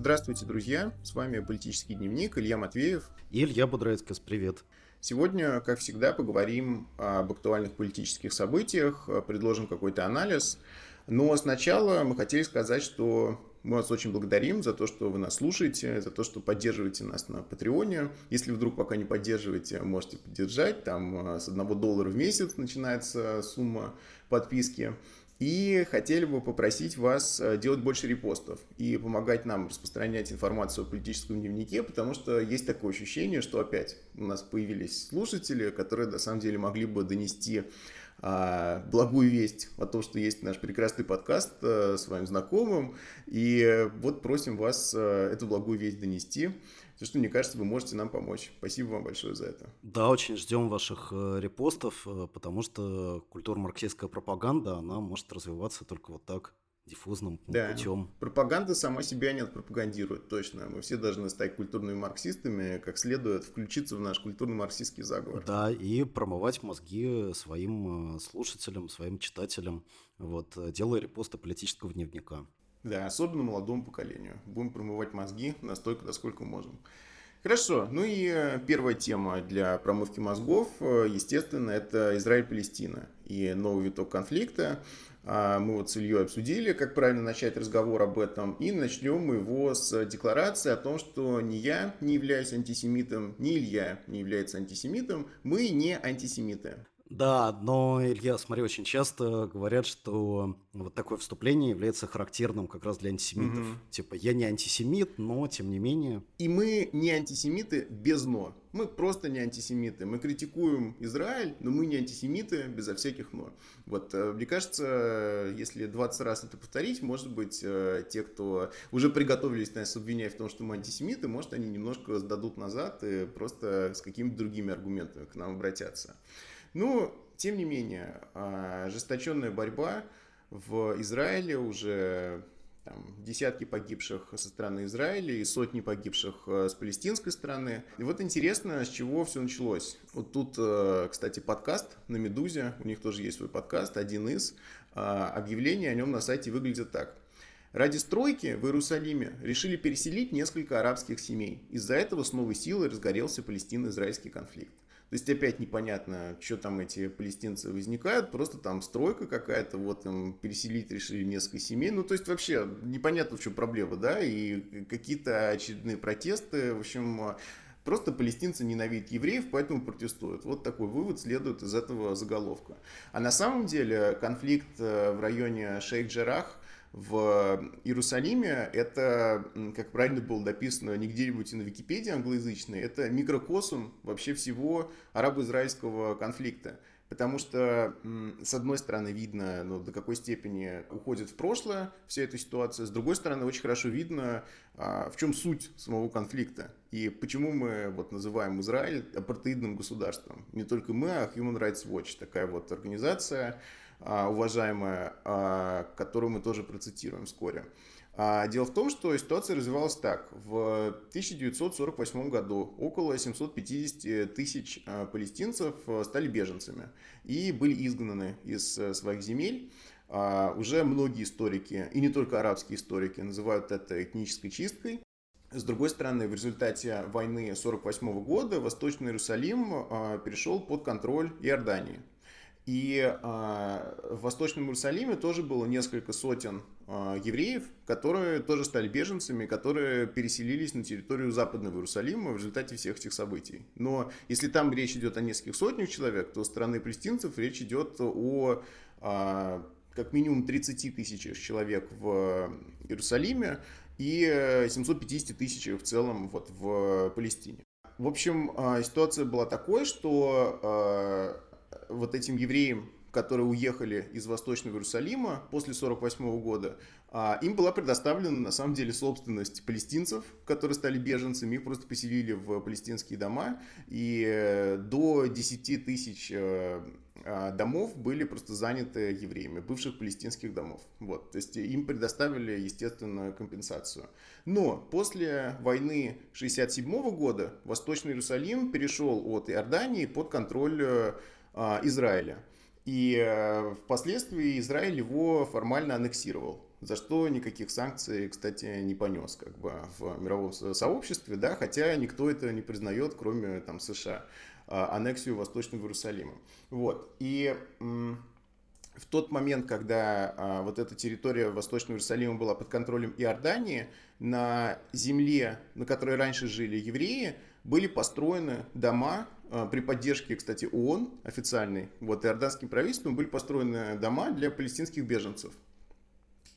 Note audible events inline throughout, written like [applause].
Здравствуйте, друзья! С вами «Политический дневник» Илья Матвеев. И Илья Будрайцкас. Привет! Сегодня, как всегда, поговорим об актуальных политических событиях, предложим какой-то анализ. Но сначала мы хотели сказать, что мы вас очень благодарим за то, что вы нас слушаете, за то, что поддерживаете нас на Патреоне. Если вдруг пока не поддерживаете, можете поддержать. Там э, с 1 доллара в месяц начинается сумма подписки. И хотели бы попросить вас э, делать больше репостов и помогать нам распространять информацию о политическом дневнике, потому что есть такое ощущение, что опять у нас появились слушатели, которые на самом деле могли бы донести а, благую весть о том, что есть наш прекрасный подкаст а, своим знакомым. И вот просим вас эту благую весть донести. За что, мне кажется, вы можете нам помочь. Спасибо вам большое за это. Да, очень ждем ваших э, репостов, э, потому что культура-марксистская пропаганда, она может развиваться только вот так диффузным да. путем. Пропаганда сама себя не пропагандирует, точно. Мы все должны стать культурными марксистами, как следует включиться в наш культурно-марксистский заговор. Да, и промывать мозги своим э, слушателям, своим читателям, вот, делая репосты политического дневника. Да, особенно молодому поколению. Будем промывать мозги настолько, насколько можем. Хорошо, ну и э, первая тема для промывки мозгов, э, естественно, это Израиль-Палестина и новый виток конфликта. А, мы вот с Ильей обсудили, как правильно начать разговор об этом, и начнем мы его с декларации о том, что ни я не являюсь антисемитом, ни Илья не является антисемитом, мы не антисемиты. Да, но, Илья, смотри, очень часто говорят, что вот такое вступление является характерным как раз для антисемитов. Угу. Типа, я не антисемит, но тем не менее... И мы не антисемиты без «но». Мы просто не антисемиты. Мы критикуем Израиль, но мы не антисемиты безо всяких «но». Вот, э, мне кажется, если 20 раз это повторить, может быть, э, те, кто уже приготовились нас обвинять в том, что мы антисемиты, может, они немножко сдадут назад и просто с какими-то другими аргументами к нам обратятся. Ну, тем не менее, а, ожесточенная борьба в Израиле уже там, десятки погибших со стороны Израиля и сотни погибших э, с палестинской стороны. И вот интересно, с чего все началось. Вот тут, э, кстати, подкаст на «Медузе», у них тоже есть свой подкаст, один из. А, объявление о нем на сайте выглядит так. Ради стройки в Иерусалиме решили переселить несколько арабских семей. Из-за этого с новой силой разгорелся палестино-израильский конфликт. То есть опять непонятно, что там эти палестинцы возникают, просто там стройка какая-то, вот им переселить решили несколько семей. Ну, то есть вообще непонятно, в чем проблема, да, и какие-то очередные протесты, в общем, Просто палестинцы ненавидят евреев, поэтому протестуют. Вот такой вывод следует из этого заголовка. А на самом деле конфликт э, в районе Шейх-Джарах в Иерусалиме, это, как правильно было написано не где-нибудь на Википедии англоязычной, это микрокосм вообще всего арабо-израильского конфликта. Потому что, с одной стороны, видно, ну, до какой степени уходит в прошлое вся эта ситуация, с другой стороны, очень хорошо видно, а, в чем суть самого конфликта и почему мы вот называем Израиль апартеидным государством. Не только мы, а Human Rights Watch, такая вот организация, а, уважаемая, а, которую мы тоже процитируем вскоре. А, дело в том, что ситуация развивалась так. В 1948 году около 750 тысяч палестинцев стали беженцами и были изгнаны из своих земель. Уже многие историки, и не только арабские историки, называют это этнической чисткой. С другой стороны, в результате войны 1948 года Восточный Иерусалим перешел под контроль Иордании. И э, в Восточном Иерусалиме тоже было несколько сотен э, евреев, которые тоже стали беженцами, которые переселились на территорию Западного Иерусалима в результате всех этих событий. Но если там речь идет о нескольких сотнях человек, то со стороны палестинцев речь идет о э, как минимум 30 тысячах человек в Иерусалиме и 750 тысяч в целом вот в Палестине. В общем, ситуация была такой, что вот этим евреям, которые уехали из Восточного Иерусалима после 1948 года, а, им была предоставлена на самом деле собственность палестинцев, которые стали беженцами, их просто поселили в палестинские дома, и э, до 10 тысяч э, а, домов были просто заняты евреями, бывших палестинских домов. Вот, то есть им предоставили, естественно, компенсацию. Но после войны 1967 года Восточный Иерусалим перешел от Иордании под контроль э, Израиля. И э, впоследствии Израиль его формально аннексировал. за что никаких санкций, кстати, не понес как бы в мировом сообществе, да, хотя никто это не признает, кроме там США, а, аннексию Восточного Иерусалима. Вот. И в тот момент, когда а, вот эта территория Восточного Иерусалима была под контролем Иордании, на земле, на которой раньше жили евреи, были построены дома а, при поддержке, кстати, ООН официальной, вот иорданским правительством были построены дома для палестинских беженцев.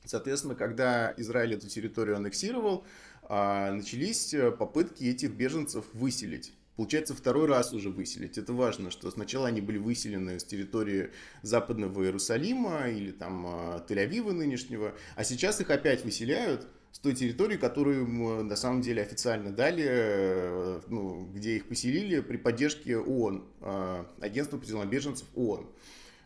Соответственно, когда Израиль эту территорию аннексировал, а, начались э, попытки этих беженцев выселить. Получается, второй раз уже выселить. Это важно, что сначала они были выселены с территории западного Иерусалима или там а, Тель-Авива нынешнего, а сейчас их опять выселяют с той территории, которую им на самом деле официально дали, э, ну, где их поселили при поддержке ООН, а, Агентства по делам беженцев ООН.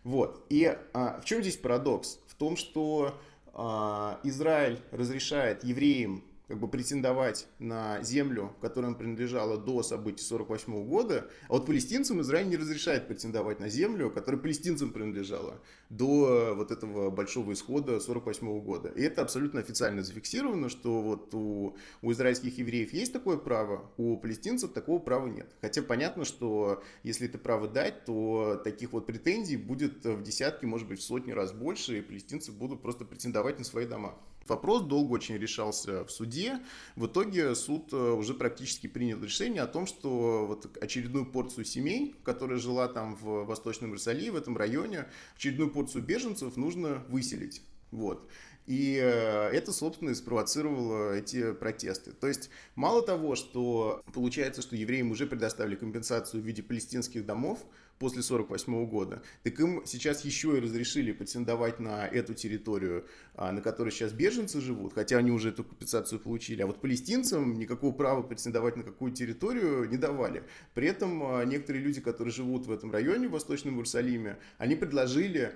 Вот. И а, в чем здесь парадокс? В том, что а, Израиль разрешает евреям как бы претендовать на землю, которая им принадлежала до событий 48 года, а вот палестинцам Израиль не разрешает претендовать на землю, которая палестинцам принадлежала до вот этого большого исхода 48 года. И это абсолютно официально зафиксировано, что вот у, у израильских евреев есть такое право, у палестинцев такого права нет. Хотя понятно, что если это право дать, то таких вот претензий будет в десятки, может быть, в сотни раз больше, и палестинцы будут просто претендовать на свои дома. Вопрос долго очень решался в суде. В итоге суд э, уже практически принял решение о том, что вот очередную порцию семей, которая жила там в Восточном Иерусалиме, в этом районе, очередную порцию беженцев нужно выселить. Вот. И э, это, собственно, и спровоцировало эти протесты. То есть, мало того, что получается, что евреям уже предоставили компенсацию в виде палестинских домов, после 1948 года, так им сейчас еще и разрешили претендовать на эту территорию, а, на которой сейчас беженцы живут, хотя они уже эту компенсацию получили, а вот палестинцам никакого права претендовать на какую территорию не давали. При этом а, некоторые люди, которые живут в этом районе, в Восточном Иерусалиме, они предложили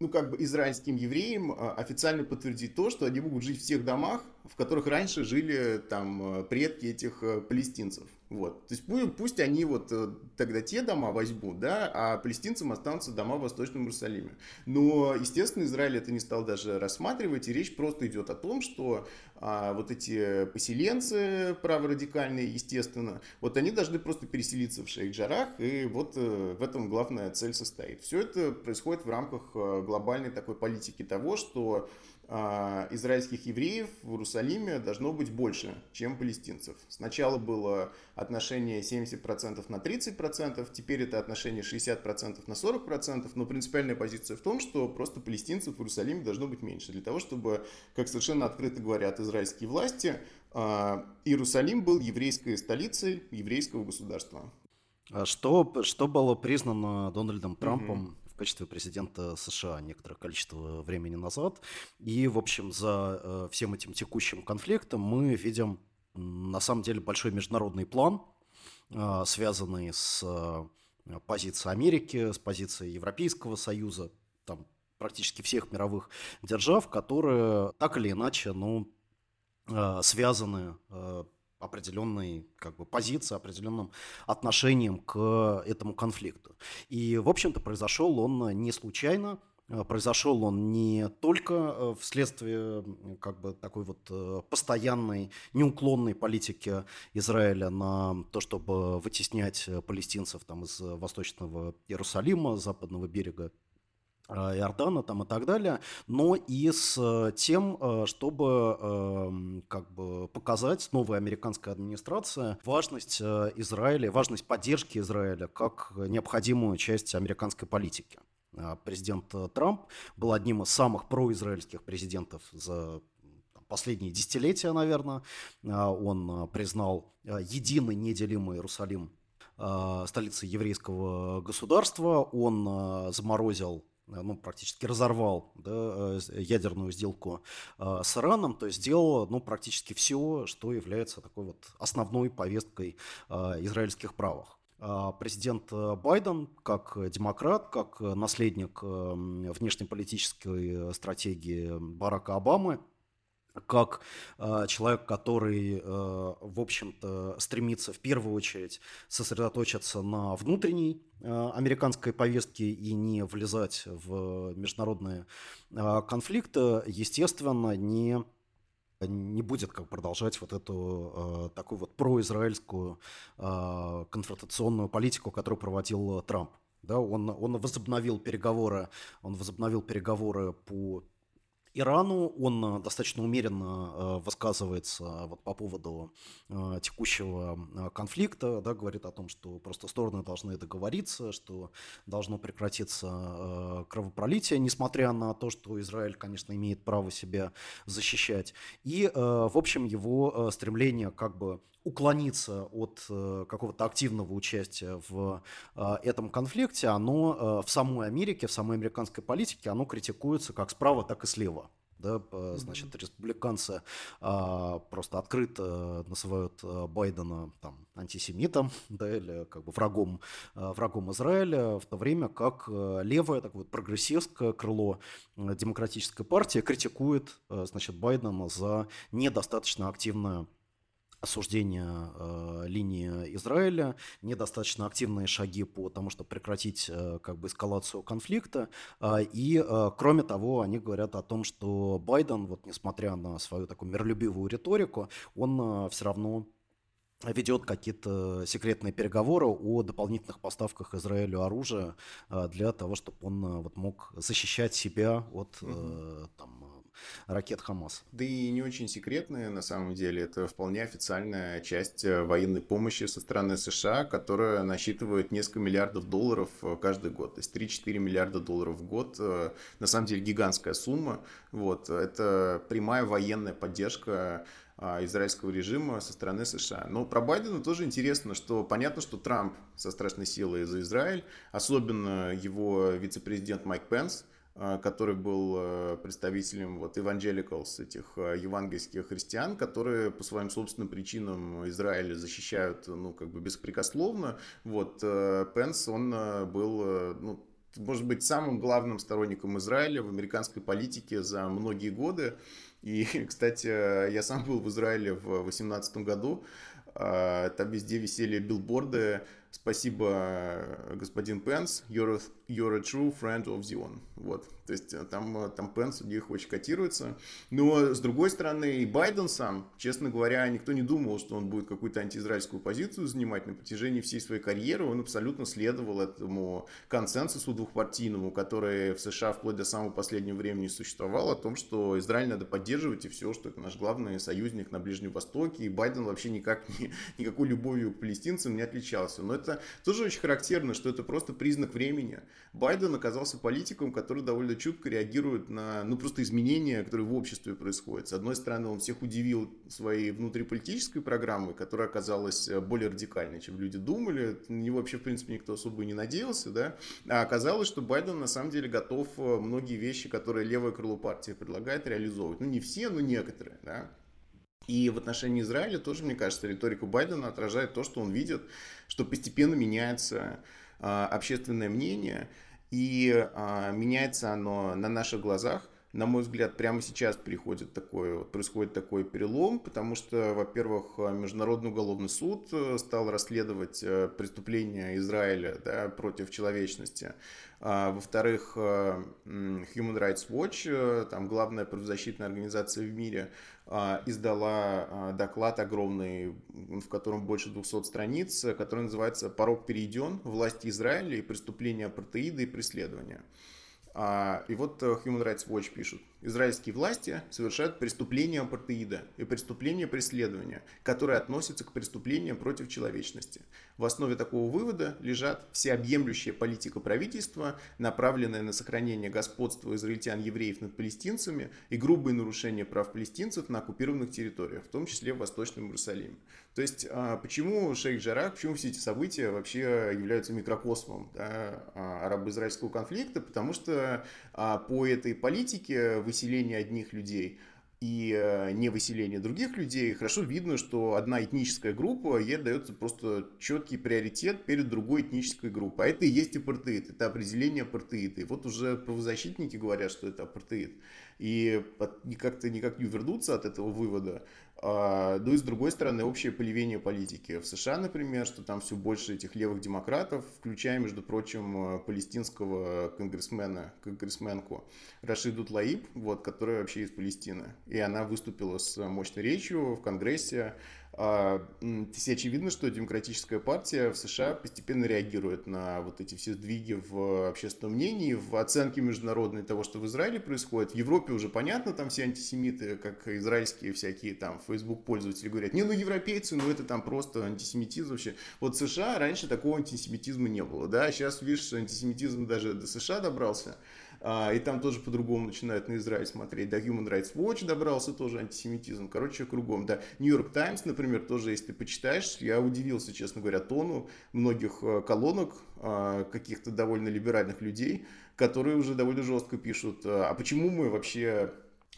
ну, как бы израильским евреям а, официально подтвердить то, что они могут жить в тех домах, в которых раньше жили там предки этих палестинцев. Вот. То есть пусть, пусть они вот э, тогда те дома возьмут, да, а палестинцам останутся дома в Восточном Иерусалиме. Но, естественно, Израиль это не стал даже рассматривать, и речь просто идет о том, что а, вот эти поселенцы праворадикальные, естественно, вот они должны просто переселиться в Шейх-Джарах, и вот э, в этом главная цель состоит. Все это происходит в рамках э, глобальной такой политики того, что израильских евреев в Иерусалиме должно быть больше, чем палестинцев. Сначала было отношение 70% на 30%, теперь это отношение 60% на 40%, но принципиальная позиция в том, что просто палестинцев в Иерусалиме должно быть меньше, для того, чтобы, как совершенно открыто говорят израильские власти, а, Иерусалим был еврейской столицей еврейского государства. А что, что было признано Дональдом Трампом угу качестве президента США некоторое количество времени назад. И, в общем, за э, всем этим текущим конфликтом мы видим на самом деле большой международный план, э, связанный с э, позицией Америки, с позицией Европейского Союза, там практически всех мировых держав, которые так или иначе, ну, связаны определенной как бы, позиции, определенным отношением к этому конфликту. И, в общем-то, произошел он не случайно, э, Произошел он не только э, вследствие как бы, такой вот э, постоянной, неуклонной политики Израиля на то, чтобы вытеснять палестинцев там, из Восточного Иерусалима, Западного берега Иордана там и так далее, но и с э, тем, э, чтобы эм, как бы показать новой американской администрации важность Израиля, важность поддержки Израиля как необходимую часть американской политики. Президент Трамп был одним из самых произраильских президентов за последние десятилетия, наверное. Он признал единый неделимый Иерусалим столицей еврейского государства. Он заморозил Э, ну, практически разорвал да, э, ядерную сделку э, с Ираном, то есть сделал ну, практически все, что является такой вот основной повесткой израильских правах. Президент Байден, как демократ, как наследник внешнеполитической стратегии Барака Обамы, как э, человек, который, э, в общем-то, стремится в первую очередь сосредоточиться на внутренней э, американской повестке и не влезать в международные э, конфликты, естественно, не не будет как продолжать вот эту э, такую вот произраильскую э, конфронтационную политику, которую проводил Трамп. Да, он, он возобновил переговоры, он возобновил переговоры по Ирану. Он э, достаточно умеренно э, высказывается вот по поводу э, текущего конфликта, да, говорит о том, что просто стороны должны договориться, что должно прекратиться кровопролитие, несмотря на то, что Израиль, конечно, имеет право себя защищать. И, в общем, его стремление как бы уклониться от какого-то активного участия в этом конфликте, оно в самой Америке, в самой американской политике, оно критикуется как справа, так и слева. Да, значит, республиканцы а, просто открыто называют Байдена там антисемитом, [laughs] да, или как бы врагом, врагом Израиля, в то время как левое, так вот, прогрессивское крыло демократической партии критикует, значит, Байдена за недостаточно активное осуждения э, линии Израиля, недостаточно активные шаги по тому, чтобы прекратить э, как бы эскалацию конфликта. Э, и, э, кроме того, они говорят о том, что Байден, вот несмотря на свою такую миролюбивую риторику, он э, все равно ведет какие-то секретные переговоры о дополнительных поставках Израилю оружия э, для того, чтобы он э, вот мог защищать себя от э, там, ракет Хамас. Да и не очень секретная на самом деле. Это вполне официальная часть э, военной помощи со стороны США, которая насчитывает несколько миллиардов долларов э, каждый год. То есть 3-4 миллиарда долларов в год. Э, на самом деле гигантская сумма. Вот. Это прямая военная поддержка израильского режима со стороны США. Но про Байдена тоже интересно, что понятно, что Трамп со страшной силой за Израиль, особенно его вице-президент Майк Пенс, который был э, представителем вот evangelicals, этих э, евангельских христиан, которые по своим собственным причинам Израиля защищают, ну, как бы беспрекословно. Вот Пенс, он был, ну, может быть, самым главным сторонником Израиля в американской политике за многие годы. И, [laughs] кстати, я сам был в Израиле в 2018 году. А, там везде висели билборды «Спасибо, господин Пенс, you're a, you're a true friend of Zion». Вот. То есть э, там, э, там Пенс у них очень котируется. Но с другой стороны, и Байден сам, честно говоря, никто не думал, что он будет какую-то антиизраильскую позицию занимать на протяжении всей своей карьеры. Он абсолютно следовал этому консенсусу двухпартийному, который в США вплоть до самого последнего времени существовал, о том, что Израиль надо поддерживать и все, что это наш главный союзник на Ближнем Востоке. И Байден вообще никак не, никакой любовью к палестинцам не отличался. Но это тоже очень характерно, что это просто признак времени. Байден оказался политиком, который довольно чутко реагирует на, ну, просто изменения, которые в обществе происходят. С одной стороны, он всех удивил своей внутриполитической программой, которая оказалась э, более радикальной, чем люди думали. Него вообще, в принципе, никто особо и не надеялся, да. А оказалось, что Байден на самом деле готов э, многие вещи, которые левое крыло партии предлагает, реализовывать. Ну, не все, но некоторые, да. И в отношении Израиля тоже, мне кажется, риторика Байдена отражает то, что он видит, что постепенно меняется э, общественное мнение, и а, меняется оно на наших глазах. На мой взгляд, прямо сейчас приходит такой, происходит такой перелом, потому что, во-первых, Международный уголовный суд э, стал расследовать э, преступления Израиля да, против человечности. А, во-вторых, э, Human Rights Watch, там главная правозащитная организация в мире, а, издала а, доклад огромный, в котором больше 200 страниц, который называется «Порог перейден. Власти Израиля и преступления апартеида и преследования». А, и вот э, Human Rights Watch пишут. Израильские власти совершают преступления апартеида и преступления преследования, которые относятся к преступлениям против человечности. В основе такого вывода лежат всеобъемлющая политика правительства, направленная на сохранение господства израильтян-евреев над палестинцами и грубые нарушения прав палестинцев на оккупированных территориях, в том числе в Восточном Иерусалиме. То есть, а, почему шейх Джарах, почему все эти события вообще являются микрокосмом да, а, арабо-израильского конфликта? Потому что а, по этой политике выселения одних людей и не выселение других людей, хорошо видно, что одна этническая группа, ей дается просто четкий приоритет перед другой этнической группой. А это и есть апартеид, это определение апартеида. И вот уже правозащитники говорят, что это апартеид. И как-то никак не увернуться от этого вывода. А, ну и с другой стороны, общее поливение политики. В США, например, что там все больше этих левых демократов, включая, между прочим, палестинского конгрессмена, конгрессменку Рашиду Тлаиб, вот, которая вообще из Палестины. И она выступила с мощной речью в Конгрессе, Здесь очевидно, что демократическая партия в США постепенно реагирует на вот эти все сдвиги в общественном мнении, в оценке международной того, что в Израиле происходит. В Европе уже понятно, там все антисемиты, как израильские всякие там Facebook пользователи говорят, не, ну европейцы, ну это там просто антисемитизм вообще. Вот в США раньше такого антисемитизма не было, да, сейчас, видишь, антисемитизм даже до США добрался. А, и там тоже по-другому начинают на Израиль смотреть. Да, Human Rights Watch добрался, тоже антисемитизм. Короче, кругом. Да, New York Times, например, тоже, если почитаешь, я удивился, честно говоря, тону многих э, колонок а, каких-то довольно либеральных людей, которые уже довольно жестко пишут, а почему мы вообще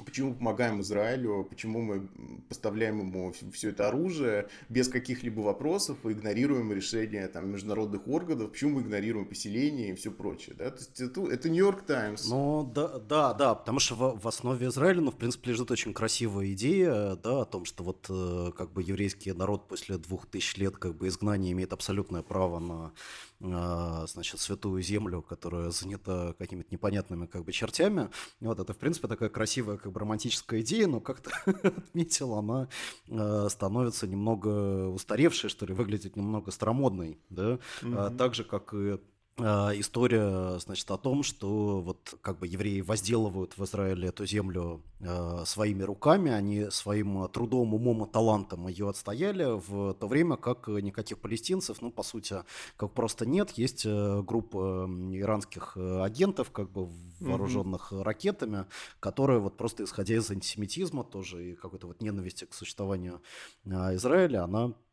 Почему помогаем Израилю, почему мы поставляем ему все это оружие без каких-либо вопросов и игнорируем решения там, международных органов, почему мы игнорируем поселение и все прочее. Да? То есть это, это Нью-Йорк Таймс. Ну да, да, да, потому что в, в основе Израиля, ну, в принципе, лежит очень красивая идея, да, о том, что вот э, как бы еврейский народ после двух тысяч лет как бы изгнания имеет абсолютное право на значит, святую землю, которая занята какими-то непонятными как бы чертями. Вот это, в принципе, такая красивая как бы романтическая идея, но как-то [laughs] отметил, она а, становится немного устаревшей, что ли, выглядит немного старомодной, да, mm-hmm. так же, как и а, история, значит, о том, что вот как бы евреи возделывают в Израиле эту землю э, своими руками, они своим трудом, умом и талантом ее отстояли, в то время как никаких палестинцев, ну, по сути, как просто нет. Есть э, группа иранских агентов, как бы вооруженных mm-hmm. ракетами, которые вот просто исходя из антисемитизма тоже и какой-то вот ненависти к существованию э, Израиля, она Э,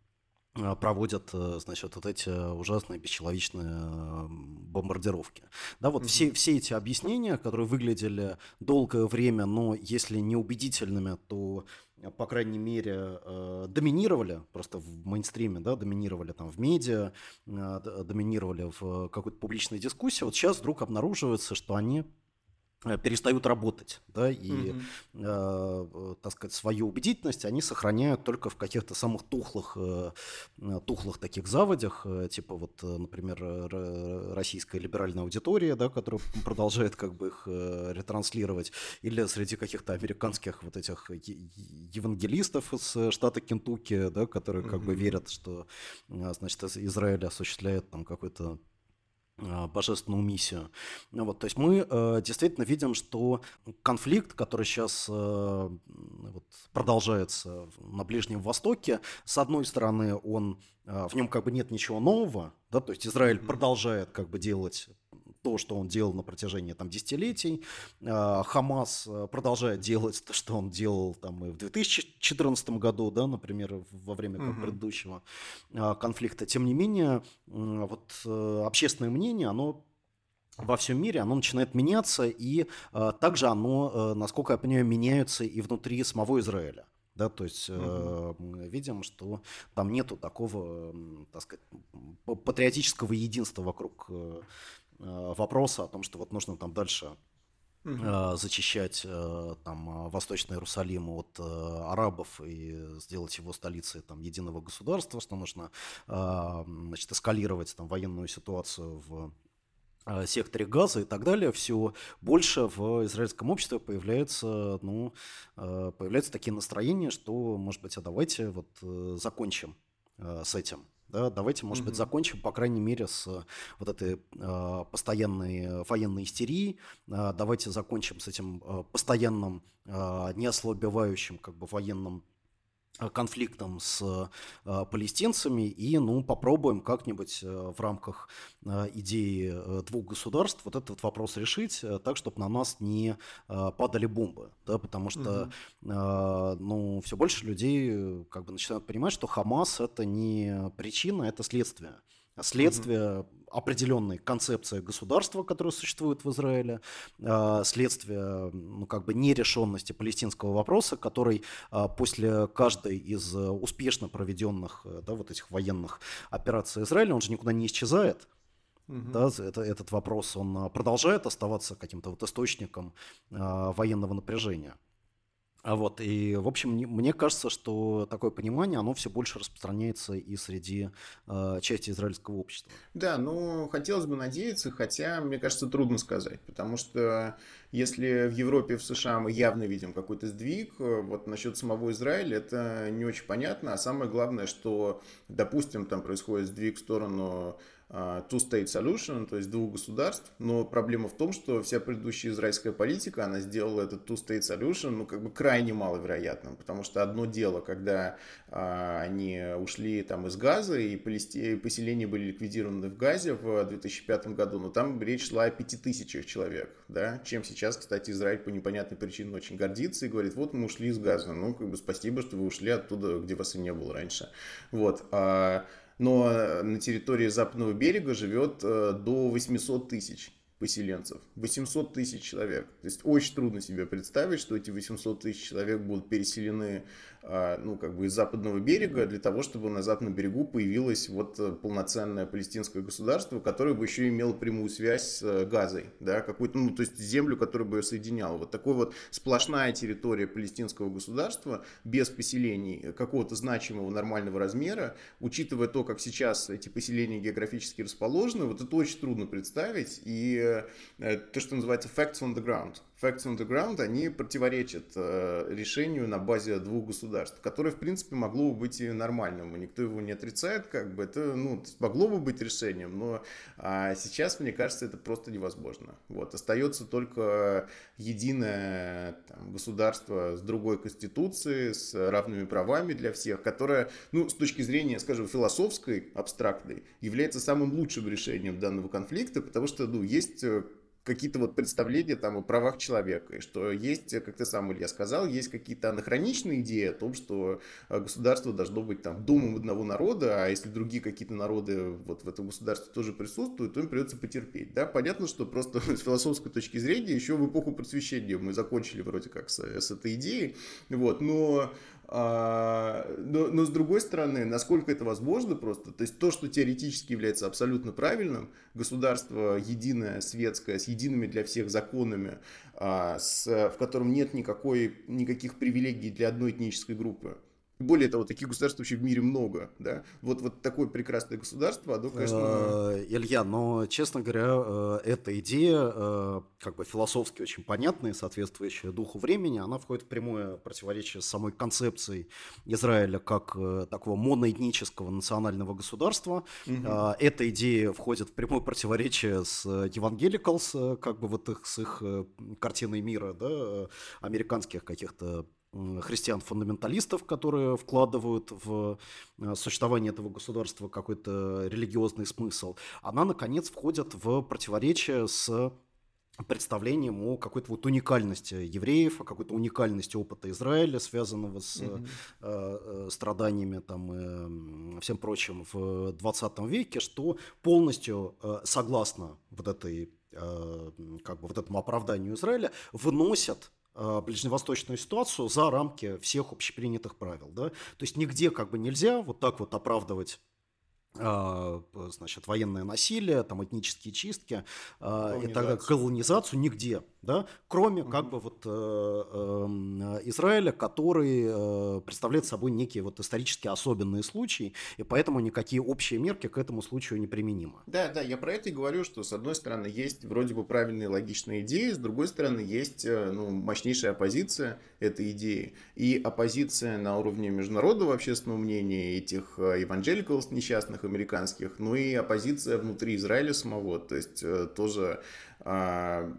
проводят, э, значит, вот эти ужасные бесчеловечные бомбардировки. Да, вот mm-hmm. все, все эти объяснения, которые выглядели долгое время, но если не убедительными, то э, по крайней мере, доминировали просто в мейнстриме, да, доминировали там в медиа, доминировали в какой-то публичной дискуссии. Вот сейчас вдруг обнаруживается, что они Э, перестают работать, да, и, mm э, так сказать, свою убедительность они сохраняют только в каких-то самых тухлых, э, тухлых таких заводях, э, типа вот, э, например, российская либеральная аудитория, да, которая продолжает как бы их э, ретранслировать, или среди каких-то американских вот этих евангелистов из штата Кентукки, да, которые как mm бы верят, что, значит, Израиль осуществляет там какой-то божественную миссию. Вот, то есть мы э, действительно видим, что конфликт, который сейчас э, вот, продолжается на Ближнем Востоке, с одной стороны, он э, в нем как бы нет ничего нового, да, то есть Израиль продолжает как бы делать то, что он делал на протяжении там, десятилетий. А, Хамас э, продолжает делать то, что он делал там, и в 2014 году, да, например, во время угу. предыдущего а, конфликта. Тем не менее, вот э, общественное мнение, оно во всем мире, оно начинает меняться, и э, также оно, насколько я понимаю, меняется и внутри самого Израиля. Да, то есть э, мы видим, что там нету такого, так сказать, патриотического единства вокруг Э, вопроса о том, что вот нужно там дальше Uh-huh. зачищать э, там Восточный Иерусалим от арабов и сделать его столицей там единого государства, что нужно значит, эскалировать там военную ситуацию в секторе газа и так далее, все больше в израильском обществе появляется, ну, появляются такие настроения, что, может быть, а давайте вот закончим с этим. Да, давайте, может mm-hmm. быть, закончим, по крайней мере, с э, вот этой э, постоянной военной истерией. Э, давайте закончим с этим э, постоянным, э, неослабевающим как бы военным конфликтом с э, палестинцами и ну, попробуем как-нибудь э, в рамках э, идеи э, двух государств вот этот вопрос решить э, так, чтобы на нас не э, падали бомбы. Да, потому что угу. э, ну, все больше людей как бы начинают понимать, что Хамас это не причина, это следствие. Следствие угу. определенной концепции государства, которое существует в Израиле, а, следствие ну, как бы нерешенности палестинского вопроса, который а, после каждой из успешно проведенных да, вот этих военных операций Израиля, он же никуда не исчезает. Угу. Да, это, этот вопрос, он продолжает оставаться каким-то вот источником военного напряжения. А вот, и, в общем, мне кажется, что такое понимание, оно все больше распространяется и среди э, части израильского общества. Да, ну, хотелось бы надеяться, хотя, мне кажется, трудно сказать, потому что если в Европе, в США мы явно видим какой-то сдвиг, вот насчет самого Израиля это не очень понятно, а самое главное, что, допустим, там происходит сдвиг в сторону two-state solution, то есть двух государств, но проблема в том, что вся предыдущая израильская политика, она сделала этот two-state solution, ну, как бы крайне маловероятным, потому что одно дело, когда а, они ушли там из Газа, и поселения были ликвидированы в Газе в 2005 году, но там речь шла о пяти тысячах человек, да, чем сейчас, кстати, Израиль по непонятной причине очень гордится и говорит, вот мы ушли из Газа, ну, как бы спасибо, что вы ушли оттуда, где вас и не было раньше, вот, а но э, на территории западного берега живет э, до 800 тысяч поселенцев. 800 тысяч человек. То есть очень трудно себе представить, что эти 800 тысяч человек будут переселены ну, как бы из западного берега для того, чтобы на западном берегу появилось вот э, полноценное палестинское государство, которое бы еще имело прямую связь с э, Газой, да, какую-то, ну, то есть землю, которая бы ее соединяла. Вот такой вот сплошная территория палестинского государства без поселений какого-то значимого нормального размера, учитывая то, как сейчас эти поселения географически расположены, вот это очень трудно представить, и э, то, что называется facts on the ground, Facts on the Ground, они противоречат э, решению на базе двух государств, которое, в принципе, могло бы быть и нормальным, и никто его не отрицает, как бы это, ну, могло бы быть решением, но а сейчас, мне кажется, это просто невозможно. Вот, остается только единое там, государство с другой конституцией, с равными правами для всех, которое, ну, с точки зрения, скажем, философской, абстрактной, является самым лучшим решением данного конфликта, потому что, ну, есть э, какие-то вот представления там о правах человека, и что есть, как ты сам, Илья, сказал, есть какие-то анахроничные идеи о том, что э, государство должно быть там домом одного народа, а если другие какие-то народы вот в этом государстве тоже присутствуют, то им придется потерпеть, да, понятно, что просто [laughs] с философской точки зрения еще в эпоху просвещения мы закончили вроде как с, с этой идеей, вот, но а, но, но с другой стороны, насколько это возможно просто, то есть то, что теоретически является абсолютно правильным, государство единое, светское, с едиными для всех законами, а, с, в котором нет никакой, никаких привилегий для одной этнической группы, более того, таких государств вообще в мире много, да. Вот, вот такое прекрасное государство, оно, конечно... Э, Илья, но, честно говоря, э, эта идея, э, как бы философски очень понятная, соответствующая духу времени, она входит в прямое противоречие с самой концепцией Израиля как такого моноэтнического национального государства. Угу. Эта идея входит в прямое противоречие с Евангеликалс, как бы вот их, с их картиной мира, да, американских каких-то христиан-фундаменталистов, которые вкладывают в э, существование этого государства какой-то религиозный смысл, она, наконец, входит в противоречие с представлением о какой-то вот уникальности евреев, о какой-то уникальности опыта Израиля, связанного с mm-hmm. э, страданиями там и всем прочим в 20 веке, что полностью э, согласно вот этой э, как бы вот этому оправданию Израиля выносят ближневосточную ситуацию за рамки всех общепринятых правил. Да? То есть нигде как бы нельзя вот так вот оправдывать а, значит, военное насилие, там, этнические чистки а, и так колонизацию нигде, да, кроме угу. как бы вот э, э, Израиля, который э, представляет собой некие вот исторически особенные случаи, и поэтому никакие общие мерки к этому случаю не применимы. Да, да, я про это и говорю, что с одной стороны есть вроде бы правильные логичные идеи, с другой стороны есть ну, мощнейшая оппозиция этой идеи, и оппозиция на уровне международного общественного мнения этих евангеликалов несчастных политиках американских, ну и оппозиция внутри Израиля самого, то есть э, тоже а,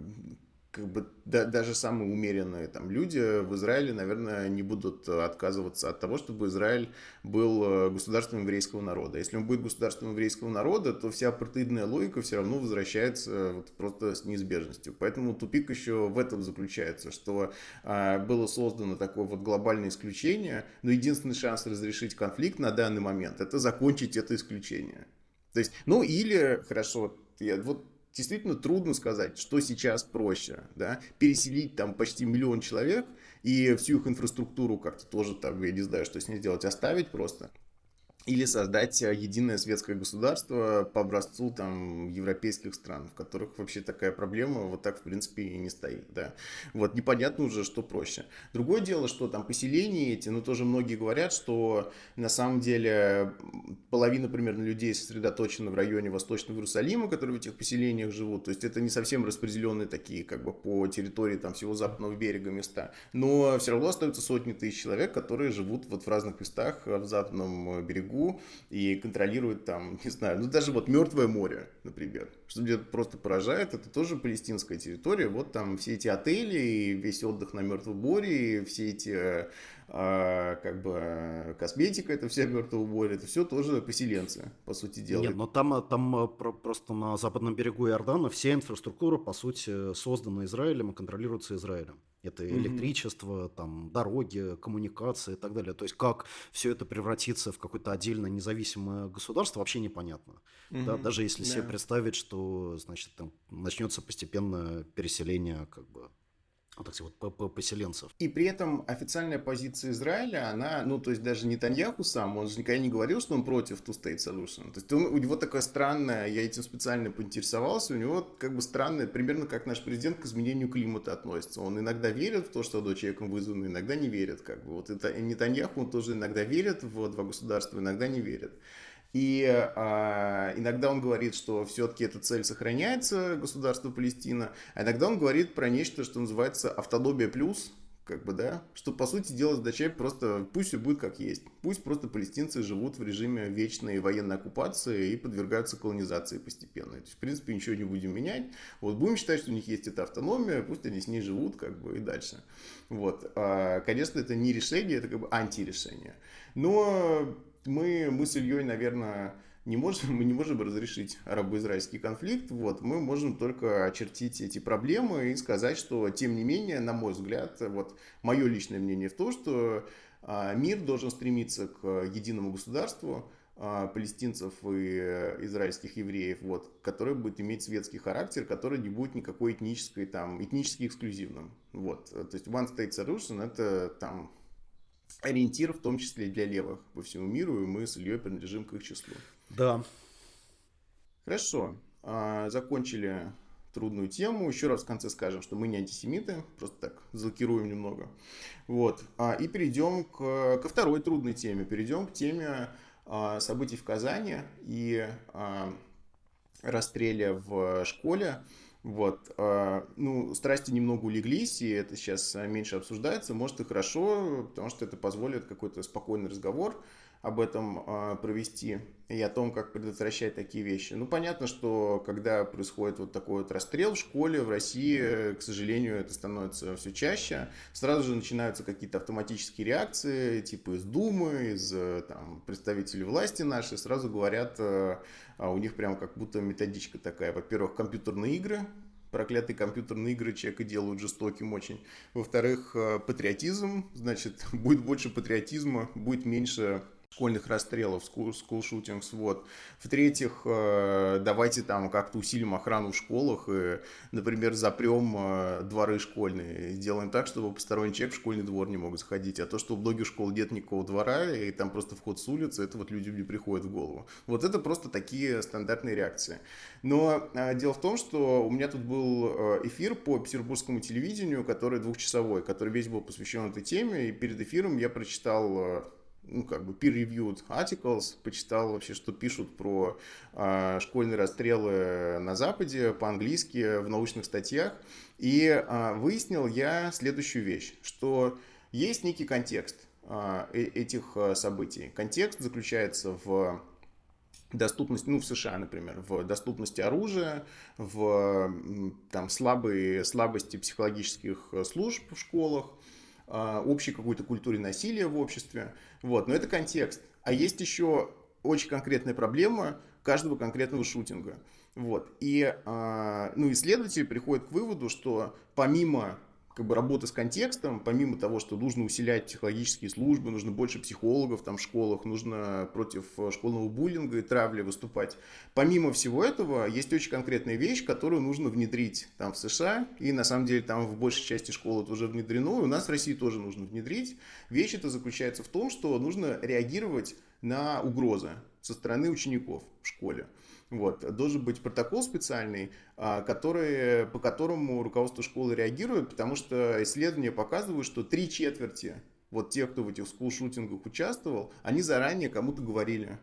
как бы да, даже самые умеренные там люди в Израиле, наверное, не будут отказываться от того, чтобы Израиль был э, государством еврейского народа. Если он будет государством еврейского народа, то вся апартеидная логика все равно возвращается э, вот просто с неизбежностью. Поэтому тупик еще в этом заключается, что а, было создано такое вот глобальное исключение, но единственный шанс разрешить конфликт на данный момент это закончить это исключение. То есть, ну или, хорошо, я, вот действительно трудно сказать, что сейчас проще, да, переселить там почти миллион человек и всю их инфраструктуру как-то тоже там, я не знаю, что с ней сделать, оставить просто или создать э, единое светское государство по образцу там европейских стран, в которых вообще такая проблема вот так в принципе и не стоит, да. Вот непонятно уже, что проще. Другое дело, что там поселения эти, ну тоже многие говорят, что на самом деле половина примерно людей сосредоточена в районе Восточного Иерусалима, которые в этих поселениях живут, то есть это не совсем распределенные такие как бы по территории там всего западного берега места, но все равно остаются сотни тысяч человек, которые живут вот в разных местах э, в западном берегу берегу и контролирует там, [laughs] не знаю, ну даже вот Мертвое море, например. Что меня просто поражает, это тоже палестинская территория. Вот там все эти отели, и весь отдых на Мертвом море, и все эти а, как бы косметика, это все Мертвого моря, это все тоже поселенцы, по сути дела. Нет, но там, там просто на западном берегу Иордана вся инфраструктура, по сути, создана Израилем и контролируется Израилем. Это электричество, там, дороги, коммуникации и так далее. То есть как все это превратится в какое-то отдельное независимое государство, вообще непонятно. Mm-hmm. Да, даже если да. себе представить, что значит, там начнется постепенное переселение как бы вот эти вот поселенцев. И при этом официальная позиция Израиля, она, ну, то есть даже не Таньяху сам, он же никогда не говорил, что он против Two-State Solution. То есть он, у него такое странное, я этим специально поинтересовался, у него как бы странное, примерно как наш президент к изменению климата относится. Он иногда верит в то, что до человеком вызвано, иногда не верит. Как бы. Вот это Нетаньяху, он тоже иногда верит в два государства, иногда не верит. И а, иногда он говорит, что все-таки эта цель сохраняется, государство Палестина, а иногда он говорит про нечто, что называется автономия плюс, как бы, да, что, по сути дела, задача просто пусть все будет как есть. Пусть просто палестинцы живут в режиме вечной военной оккупации и подвергаются колонизации постепенно. То есть, в принципе, ничего не будем менять. Вот будем считать, что у них есть эта автономия, пусть они с ней живут, как бы, и дальше. Вот. А, конечно, это не решение, это как бы антирешение. Но мы, мы с Ильей, наверное, не можем, [laughs] мы не можем разрешить арабо-израильский конфликт, вот, мы можем только очертить эти проблемы и сказать, что, тем не менее, на мой взгляд, вот, мое личное мнение в том, что а, мир должен стремиться к единому государству, а, палестинцев и израильских евреев, вот, который будет иметь светский характер, который не будет никакой этнической, там, этнически эксклюзивным. Вот. То есть One State Solution это там ориентир, в том числе для левых по всему миру, и мы с Ильей принадлежим к их числу. Да. Хорошо. А, закончили трудную тему. Еще раз в конце скажем, что мы не антисемиты, просто так залокируем немного. Вот. А, и перейдем к, ко второй трудной теме. Перейдем к теме а, событий в Казани и расстреле в школе. Вот, э, ну, страсти немного улеглись, и это сейчас меньше обсуждается. Может и хорошо, потому что это позволит какой-то спокойный разговор об этом э, провести и о том, как предотвращать такие вещи. Ну, понятно, что когда происходит вот такой вот расстрел в школе, в России, к сожалению, это становится все чаще. Сразу же начинаются какие-то автоматические реакции, типа из Думы, из там, представителей власти нашей, сразу говорят, э, а у них прям как будто методичка такая. Во-первых, компьютерные игры, проклятые компьютерные игры человека делают жестоким очень. Во-вторых, э, патриотизм, значит, [laughs] будет больше патриотизма, будет меньше школьных расстрелов, shootings, вот. В-третьих, э, давайте там как-то усилим охрану в школах и, например, запрем э, дворы школьные, сделаем так, чтобы посторонний человек в школьный двор не мог заходить, а то, что у многих школ нет никакого двора, и там просто вход с улицы, это вот людям не приходит в голову. Вот это просто такие стандартные реакции. Но э, дело в том, что у меня тут был эфир по петербургскому телевидению, который двухчасовой, который весь был посвящен этой теме, и перед эфиром я прочитал ну, как бы peer-reviewed articles, почитал вообще, что пишут про э, школьные расстрелы на Западе по-английски в научных статьях. И э, выяснил я следующую вещь, что есть некий контекст э, этих э, событий. Контекст заключается в доступности, ну, в США, например, в доступности оружия, в там, слабые, слабости психологических служб в школах, общей какой-то культуре насилия в обществе. Вот, но это контекст. А есть еще очень конкретная проблема каждого конкретного шутинга. Вот. И э, ну, исследователи приходят к выводу, что помимо как бы работа с контекстом, помимо того, что нужно усилять психологические службы, нужно больше психологов там в школах, нужно против школьного буллинга и травли выступать. Помимо всего этого, есть очень конкретная вещь, которую нужно внедрить там в США, и на самом деле там в большей части школ это уже внедрено, и у нас в России тоже нужно внедрить. Вещь это заключается в том, что нужно реагировать на угрозы со стороны учеников в школе. Вот. Должен быть протокол специальный, а, который, по которому руководство школы реагирует, потому что исследования показывают, что три четверти вот тех, кто в этих скул-шутингах участвовал, они заранее кому-то говорили,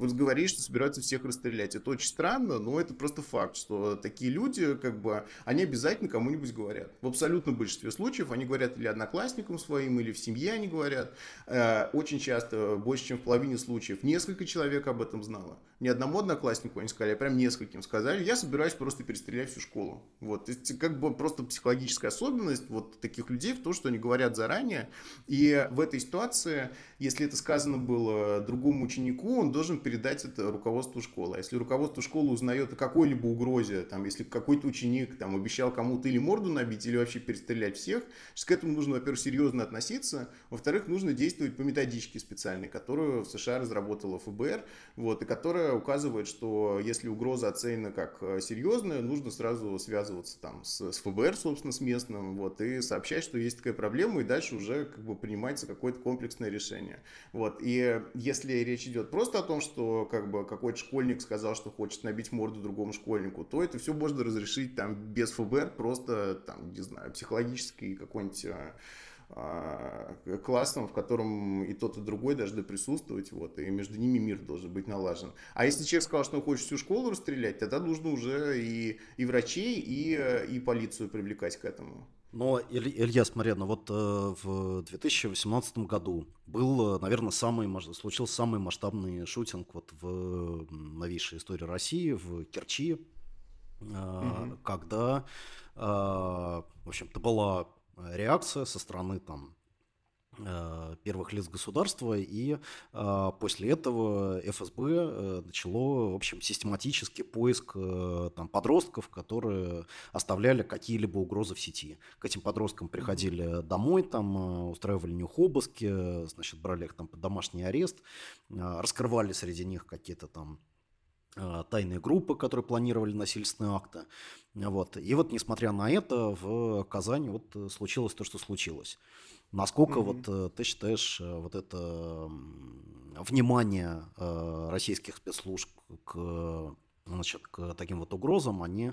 вот говоришь, что собираются всех расстрелять. Это очень странно, но это просто факт, что такие люди, как бы, они обязательно кому-нибудь говорят. В абсолютном большинстве случаев они говорят или одноклассникам своим, или в семье они говорят. Э, очень часто, больше чем в половине случаев, несколько человек об этом знало. Ни одному однокласснику они сказали, а прям нескольким сказали, я собираюсь просто перестрелять всю школу. Вот, то как бы просто психологическая особенность вот таких людей в том, что они говорят заранее, и в этой ситуации, если это сказано было другому ученику, он должен передать это руководству школы. А если руководство школы узнает о какой-либо угрозе, там, если какой-то ученик там, обещал кому-то или морду набить, или вообще перестрелять всех, к этому нужно, во-первых, серьезно относиться, во-вторых, нужно действовать по методичке специальной, которую в США разработала ФБР, вот, и которая указывает, что если угроза оценена как э, серьезная, нужно сразу связываться там с, с ФБР, собственно, с местным, вот, и сообщать, что есть такая проблема, и дальше уже как бы принимается какое-то комплексное решение. Вот, и если речь идет просто о том, что что как бы какой-то школьник сказал, что хочет набить морду другому школьнику, то это все можно разрешить там без ФБР, просто там, не знаю, психологический какой-нибудь а, классом, в котором и тот, и другой должны присутствовать, вот, и между ними мир должен быть налажен. А если человек сказал, что он хочет всю школу расстрелять, тогда нужно уже и, и врачей, и, и полицию привлекать к этому. Но, Илья, смотри, ну вот э, в 2018 году был, э, наверное, самый, случился самый масштабный шутинг вот в новейшей истории России, в Керчи, угу. когда, в общем-то, была реакция со стороны там Э, первых лиц государства, и э, после этого ФСБ э, начало, в общем, систематический поиск там, подростков, которые оставляли какие-либо угрозы в сети. К этим подросткам приходили домой, там устраивали них обыски, значит, брали их там под домашний арест, раскрывали среди них какие-то там тайные группы, которые планировали насильственные акты. Вот. И вот, несмотря на это, в Казани вот случилось то, что случилось. Насколько mm-hmm. вот э, ты считаешь э, вот это внимание э, российских спецслужб к, значит, к таким вот угрозам, они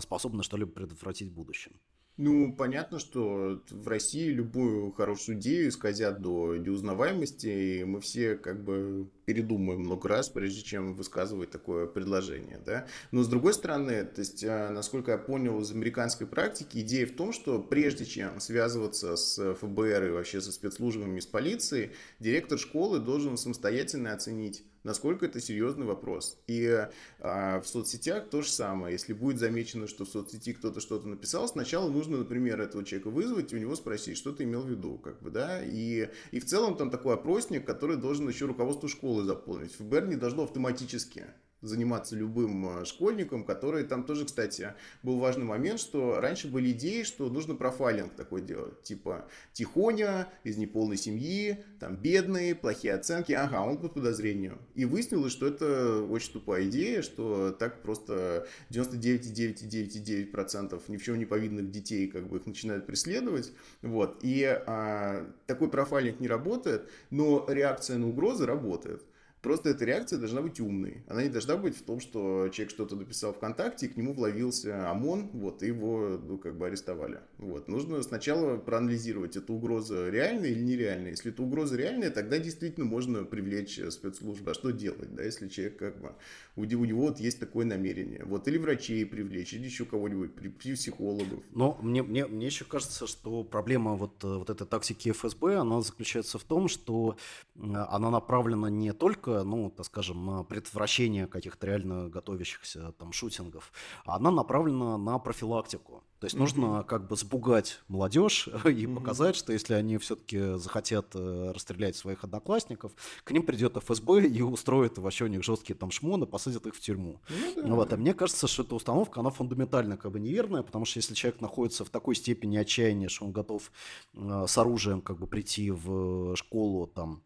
способны что-либо предотвратить в будущем? Ну, понятно, что в России любую хорошую идею исказят до неузнаваемости, и мы все как бы передумаем много раз, прежде чем высказывать такое предложение, да. Но с другой стороны, то есть, а, насколько я понял из американской практики, идея в том, что прежде чем связываться с ФБР и вообще со спецслужбами, с полицией, директор школы должен самостоятельно оценить насколько это серьезный вопрос. И а, в соцсетях то же самое. Если будет замечено, что в соцсети кто-то что-то написал, сначала нужно, например, этого человека вызвать и у него спросить, что ты имел в виду, как бы, да, и, и в целом там такой опросник, который должен еще руководство школы заполнить. ФБР не должно автоматически заниматься любым э, школьником, который там тоже, кстати, был важный момент, что раньше были идеи, что нужно профайлинг такой делать, типа тихоня, из неполной семьи, там бедные, плохие оценки, ага, он под подозрением. И выяснилось, что это очень тупая идея, что так просто 99,9,9% ни в чем не повинных детей как бы их начинают преследовать, вот, и а, такой профайлинг не работает, но реакция на угрозы работает. Просто эта реакция должна быть умной. Она не должна быть в том, что человек что-то написал ВКонтакте, и к нему вловился ОМОН, вот, и его, ну, как бы арестовали. Вот. Нужно сначала проанализировать, это угроза реальная или нереальная. Если это угроза реальная, тогда действительно можно привлечь спецслужбы. А что делать, да, если человек, как бы, у, у него вот есть такое намерение. Вот, или врачей привлечь, или еще кого-нибудь, психологов. Но мне, мне, мне еще кажется, что проблема вот, вот этой тактики ФСБ, она заключается в том, что она направлена не только только, ну, так скажем, на предотвращение каких-то реально готовящихся там шутингов, а она направлена на профилактику. То есть нужно как бы сбугать молодежь [laughs] и показать, что если они все-таки захотят э, расстрелять своих одноклассников, к ним придет ФСБ и устроит вообще у них жесткие там шмоны, посадят их в тюрьму. Да. Вот. А мне кажется, что эта установка, она фундаментально как бы неверная, потому что если человек находится в такой степени отчаяния, что он готов э, с оружием как бы прийти в школу там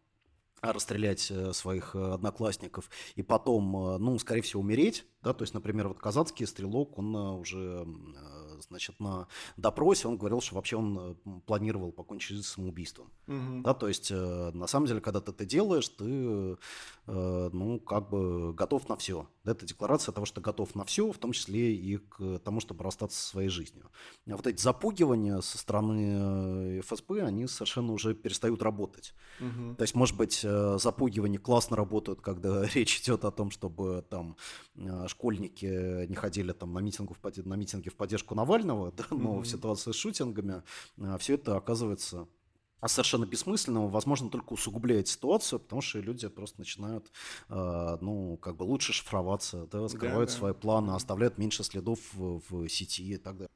расстрелять э, своих одноклассников и потом, ну, скорее всего, умереть, да, то есть, например, вот казацкий стрелок, он уже значит, на допросе он говорил, что вообще он э, планировал покончить жизнь самоубийством. Угу. Да, то есть, э, на самом деле, когда ты это делаешь, ты, э, ну, как бы готов на все. Да, это декларация того, что готов на все, в том числе и к тому, чтобы расстаться со своей жизнью. А вот эти запугивания со стороны ФСБ, они совершенно уже перестают работать. Угу. То есть, может быть, запугивания классно работают, когда [laughs] речь идет о том, чтобы там школьники не ходили там на, митингу, на митинги в поддержку Навального, [laughs] да, но mm-hmm. в ситуации с шутингами все это оказывается совершенно бессмысленным, возможно, только усугубляет ситуацию, потому что люди просто начинают, э, ну, как бы лучше шифроваться, да, скрывают да, да. свои планы, оставляют меньше следов в, в сети и так далее.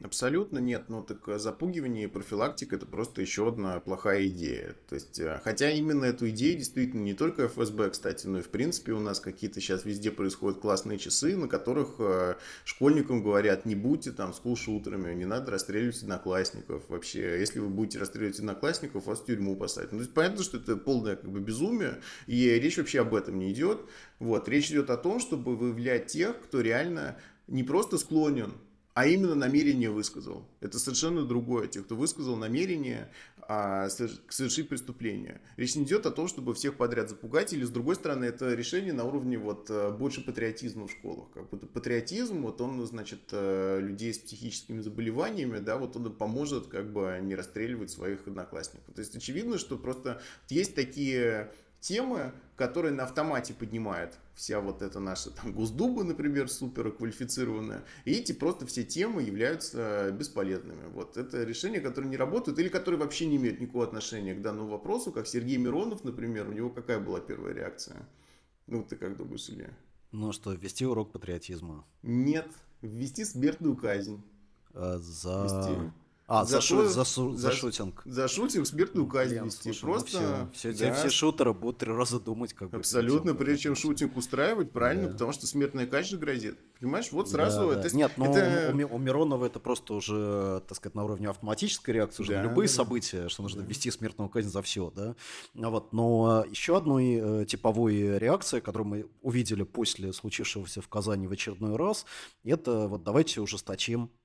Абсолютно нет. Ну, так э, запугивание и профилактика – это просто еще одна плохая идея. То есть, э, хотя именно эту идею действительно не только ФСБ, кстати, но и в принципе у нас какие-то сейчас везде происходят классные часы, на которых э, школьникам говорят, не будьте там скулшутерами, не надо расстреливать одноклассников вообще. Если вы будете расстреливать одноклассников, вас в тюрьму посадят. Ну, то есть, понятно, что это полное как бы безумие, и речь вообще об этом не идет. Вот, речь идет о том, чтобы выявлять тех, кто реально не просто склонен а именно намерение высказал. Это совершенно другое. Те, кто высказал намерение а, совершить преступление. Речь не идет о том, чтобы всех подряд запугать, или с другой стороны, это решение на уровне вот э, больше патриотизма в школах. Как будто патриотизм, вот он, значит, э, людей с психическими заболеваниями, да, вот он поможет как бы не расстреливать своих одноклассников. То есть очевидно, что просто есть такие темы, которые на автомате поднимает вся вот эта наша там Госдума, например, супер квалифицированная, и эти просто все темы являются бесполезными. Вот это решение, которое не работает или которое вообще не имеет никакого отношения к данному вопросу, как Сергей Миронов, например, у него какая была первая реакция? Ну, ты как думаешь, Илья? Ну что, ввести урок патриотизма? Нет, ввести смертную казнь. А, за... Ввести. А, за, за, шу, за, за, за шутинг. За шутинг смертную казнь Блин, вести. Слушай, ну Просто, ну все, все, да. все шутеры будут три раза думать, как бы. Абсолютно, прежде чем шутинг устраивать, правильно, да. потому что смертная казнь грозит. Понимаешь, вот сразу... Да, это, Нет, но это... у, у Миронова это просто уже, так сказать, на уровне автоматической реакции, уже да, любые да. события, что нужно да. ввести смертную казнь за все, да. Вот. Но еще одной э, типовой реакцией, которую мы увидели после случившегося в Казани в очередной раз, это вот давайте ужесточим а,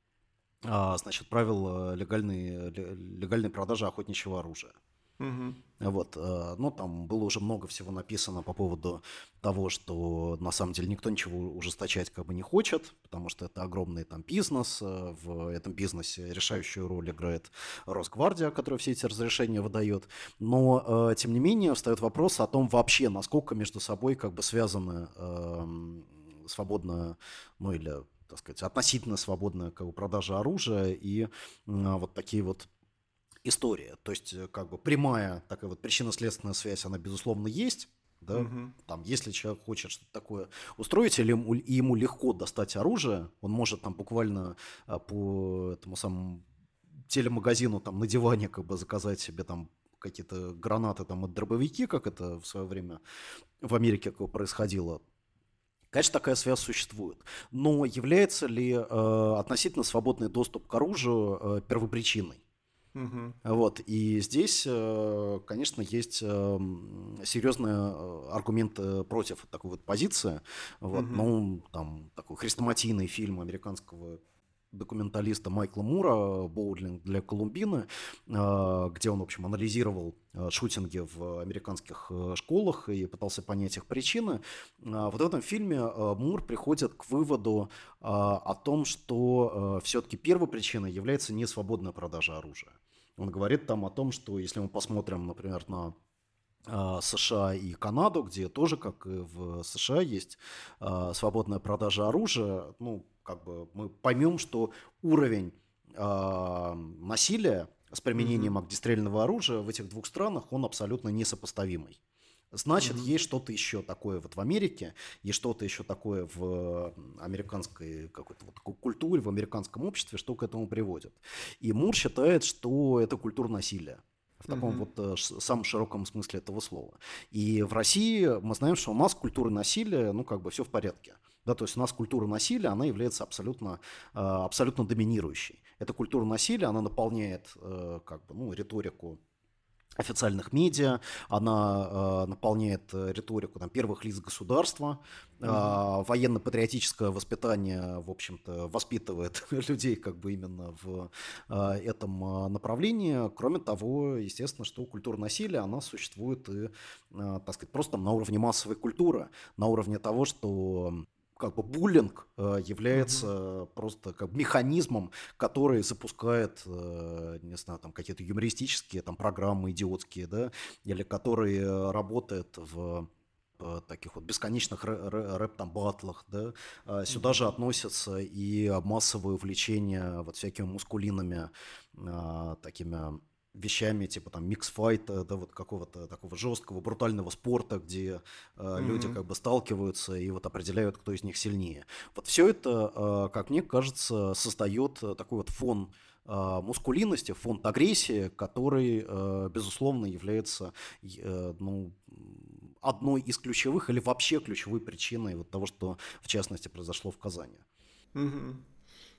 значит, правил легальной, легальной продажи охотничьего оружия. Угу. Вот, э, ну, там было уже много всего написано по поводу того, что на самом деле никто ничего ужесточать как бы не хочет, потому что это огромный там бизнес, э, в этом бизнесе решающую роль играет Росгвардия, которая все эти разрешения выдает, но, тем не менее, встает вопрос о том вообще, насколько между собой как бы связаны свободно, ну, или так сказать, относительно свободная как бы, продажа оружия и вот такие вот истории. То есть, э, как бы прямая такая вот причинно-следственная связь, она, безусловно, есть. Да? Угу. Там, если человек хочет что-то такое устроить, или ему, ему легко достать оружие, он может там буквально а, по этому самому телемагазину там на диване как бы заказать себе там какие-то гранаты там от дробовики, как это в свое время в Америке как происходило. Конечно, такая связь существует. Но является ли э, относительно свободный доступ к оружию э, первопричиной? Угу. Вот. И здесь, э, конечно, есть эм, серьезные э, аргументы против такой вот позиции. Вот. Угу. Ну, там такой хрестоматийный фильм американского документалиста Майкла Мура «Боулинг для Колумбины», а, где он, в общем, анализировал а, шутинги в американских э, школах и пытался понять их причины. Вот в этом фильме Мур приходит к выводу о том, что все-таки первой причиной является не свободная продажа оружия. Он говорит там о том, что если мы посмотрим, например, на США и Канаду, где тоже, как и в США, есть свободная продажа оружия, ну, как бы мы поймем, что уровень э, насилия с применением mm-hmm. огнестрельного оружия в этих двух странах, он абсолютно несопоставимый. Значит, mm-hmm. есть что-то еще такое вот в Америке, есть что-то еще такое в американской какой-то вот культуре, в американском обществе, что к этому приводит. И Мур считает, что это культура насилия в таком mm-hmm. вот э, самом широком смысле этого слова. И в России мы знаем, что у нас культура насилия, ну, как бы все в порядке. Да, то есть у нас культура насилия, она является абсолютно, э, абсолютно доминирующей. Эта культура насилия, она наполняет э, как бы, ну, риторику официальных медиа, она э, наполняет риторику там, первых лиц государства, э, mm-hmm. военно-патриотическое воспитание, в общем-то, воспитывает [laughs] людей как бы именно в э, этом направлении. Кроме того, естественно, что культура насилия, она существует и, э, так сказать, просто на уровне массовой культуры, на уровне того, что как бы буллинг э, является mm-hmm. просто как механизмом, который запускает, э, не знаю, там какие-то юмористические там программы идиотские, да, или который работает в таких вот бесконечных рэп там батлах, да, а сюда mm-hmm. же относятся и массовые увлечения вот всякими мускулинами, а, такими вещами типа там микс-файта, да, вот какого-то такого жесткого, брутального спорта, где э, mm-hmm. люди как бы сталкиваются и вот определяют, кто из них сильнее. Вот все это, э, как мне кажется, создает такой вот фон э, мускулинности, фон агрессии, который, э, безусловно, является, э, ну, одной из ключевых или вообще ключевой причиной вот того, что в частности произошло в Казани. Угу.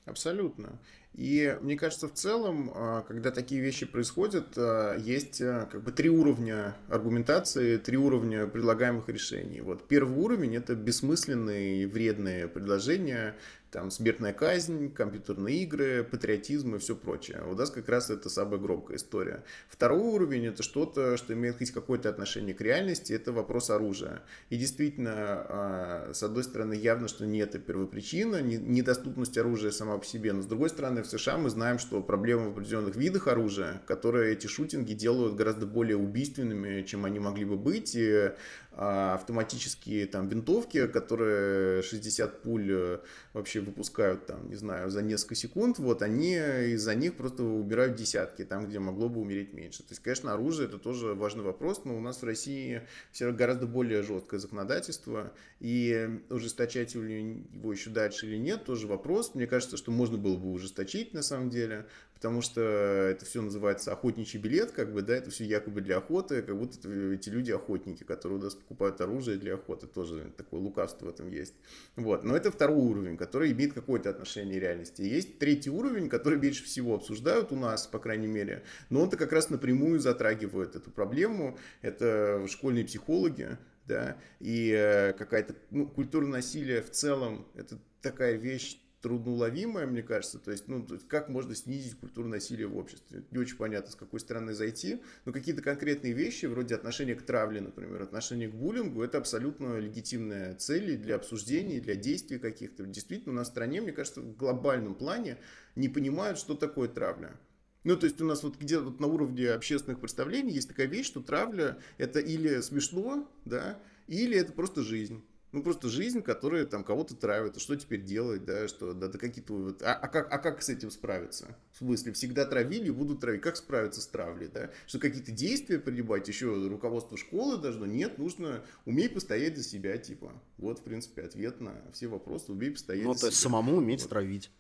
Абсолютно. И мне кажется, в целом, а, когда такие вещи происходят, а, есть а, как бы три уровня аргументации, три уровня предлагаемых решений. Вот первый уровень – это бессмысленные и вредные предложения, там смертная казнь, компьютерные игры, патриотизм и все прочее. У нас как раз это самая громкая история. Второй уровень это что-то, что имеет хоть какое-то отношение к реальности, это вопрос оружия. И действительно, с одной стороны, явно, что не это первопричина, недоступность оружия сама по себе, но с другой стороны, в США мы знаем, что проблемы в определенных видах оружия, которые эти шутинги делают гораздо более убийственными, чем они могли бы быть, и автоматические там винтовки, которые 60 пуль э, вообще выпускают там, не знаю, за несколько секунд, вот они из-за них просто убирают десятки, там, где могло бы умереть меньше. То есть, конечно, оружие это тоже важный вопрос, но у нас в России все гораздо более жесткое законодательство, и ужесточать его еще дальше или нет, тоже вопрос. Мне кажется, что можно было бы ужесточить на самом деле, потому что это все называется охотничий билет, как бы, да, это все якобы для охоты, как будто эти люди охотники, которые у нас покупают оружие для охоты, тоже такое лукавство в этом есть. Вот, но это второй уровень, который имеет какое-то отношение к реальности. Есть третий уровень, который меньше всего обсуждают у нас, по крайней мере, но он-то как раз напрямую затрагивает эту проблему, это школьные психологи, да, и э, какая-то ну, культура насилия в целом, это такая вещь, трудноуловимая, мне кажется. То есть, ну, то есть как можно снизить культуру насилия в обществе? Не очень понятно, с какой стороны зайти. Но какие-то конкретные вещи, вроде отношения к травле, например, отношения к буллингу, это абсолютно легитимные цели для обсуждений, для действий каких-то. Действительно, у нас в стране, мне кажется, в глобальном плане не понимают, что такое травля. Ну, то есть у нас вот где-то вот на уровне общественных представлений есть такая вещь, что травля это или смешно, да, или это просто жизнь. Ну, просто жизнь, которая там кого-то травит. А что теперь делать, да, что, да, да какие-то вот... А, а, как, а как с этим справиться? В смысле, всегда травили и будут травить. Как справиться с травлей, да? Что какие-то действия принимать, еще руководство школы должно? Нет, нужно умей постоять за себя, типа. Вот, в принципе, ответ на все вопросы. Умей постоять ну, за то есть самому уметь вот. травить.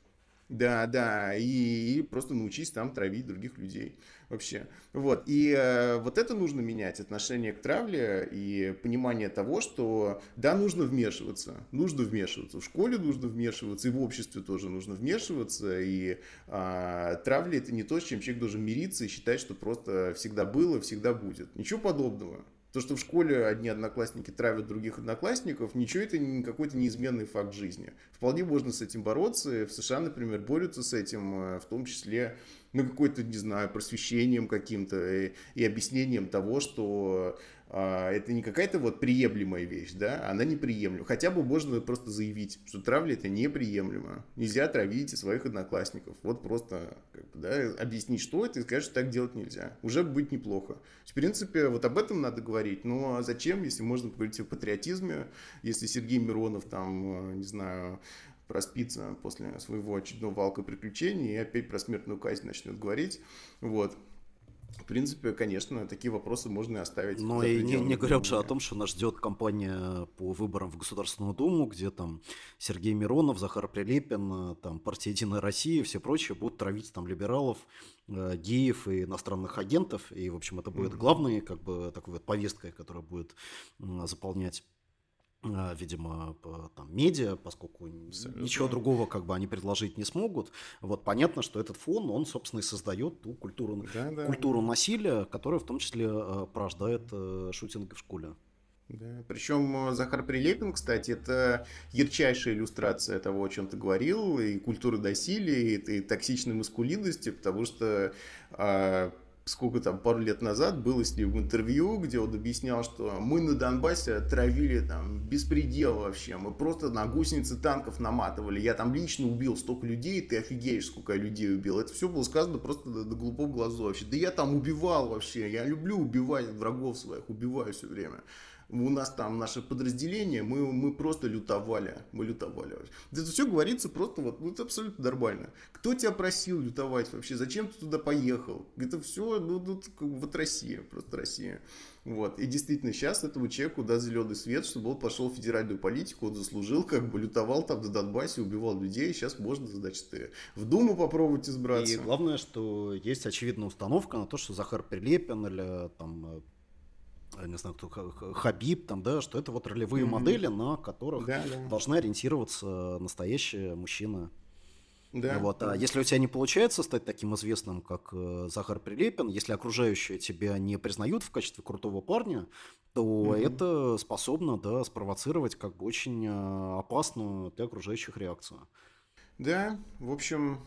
Да, да, и, и просто научись там травить других людей вообще. Вот, и э, вот это нужно менять, отношение к травле и понимание того, что да, нужно вмешиваться, нужно вмешиваться, в школе нужно вмешиваться, и в обществе тоже нужно вмешиваться, и э, травля это не то, с чем человек должен мириться и считать, что просто всегда было, всегда будет. Ничего подобного. То, что в школе одни одноклассники травят других одноклассников, ничего это не какой-то неизменный факт жизни. Вполне можно с этим бороться. В США, например, борются с этим, э, в том числе ну, какой-то, не знаю, просвещением каким-то и, и объяснением того, что это не какая-то вот приемлемая вещь, да, она неприемлема. Хотя бы можно просто заявить, что травля это неприемлемо. Нельзя травить своих одноклассников. Вот просто как бы, да, объяснить, что это, и сказать, что так делать нельзя. Уже будет неплохо. В принципе, вот об этом надо говорить. Ну, а зачем, если можно поговорить о патриотизме, если Сергей Миронов там, э, не знаю, проспится после своего очередного валка приключений и опять про смертную казнь начнет говорить. Вот. В принципе, конечно, такие вопросы можно и оставить. Но и не, не говоря уже о том, что нас ждет кампания по выборам в Государственную Думу, где там Сергей Миронов, Захар Прилепин, там партия Единая Россия и все прочие будут травить там либералов, э, геев и иностранных агентов. И, в общем, это будет mm-hmm. главной как бы такой вот повесткой, которая будет э, заполнять видимо, там, медиа, поскольку Абсолютно. ничего другого как бы они предложить не смогут. Вот понятно, что этот фон, он, собственно, и создает ту культуру, да, да. культуру насилия, которая в том числе э, порождает э, шутинги в школе. Да. Причем э, Захар Прилепин, кстати, это ярчайшая иллюстрация того, о чем ты говорил, и культуры насилия, и, и токсичной маскулинности, потому что а, сколько там, пару лет назад было с ним интервью, где он объяснял, что мы на Донбассе травили там беспредел вообще, мы просто на гусеницы танков наматывали, я там лично убил столько людей, ты офигеешь, сколько я людей убил. Это все было сказано просто до, до глупого глазу вообще. Да я там убивал вообще, я люблю убивать врагов своих, убиваю все время у нас там наше подразделение, мы, мы просто лютовали, мы лютовали. Это все говорится просто вот, ну, это абсолютно нормально. Кто тебя просил лютовать вообще? Зачем ты туда поехал? Это все, ну, ну вот Россия, просто Россия. Вот. И действительно, сейчас этому человеку даст зеленый свет, чтобы он пошел в федеральную политику, он заслужил, как бы лютовал там на Донбассе, убивал людей, сейчас можно, значит, в Думу попробовать избраться. И главное, что есть очевидная установка на то, что Захар Прилепин или там не знаю, кто, Хабиб, там, да, что это вот ролевые mm-hmm. модели, на которых да, да. должна ориентироваться настоящая мужчина. Да. Вот. А если у тебя не получается стать таким известным, как э, Захар Прилепин, если окружающие тебя не признают в качестве крутого парня, то mm-hmm. это способно да, спровоцировать как бы очень э, опасную для окружающих реакцию. Да, в общем,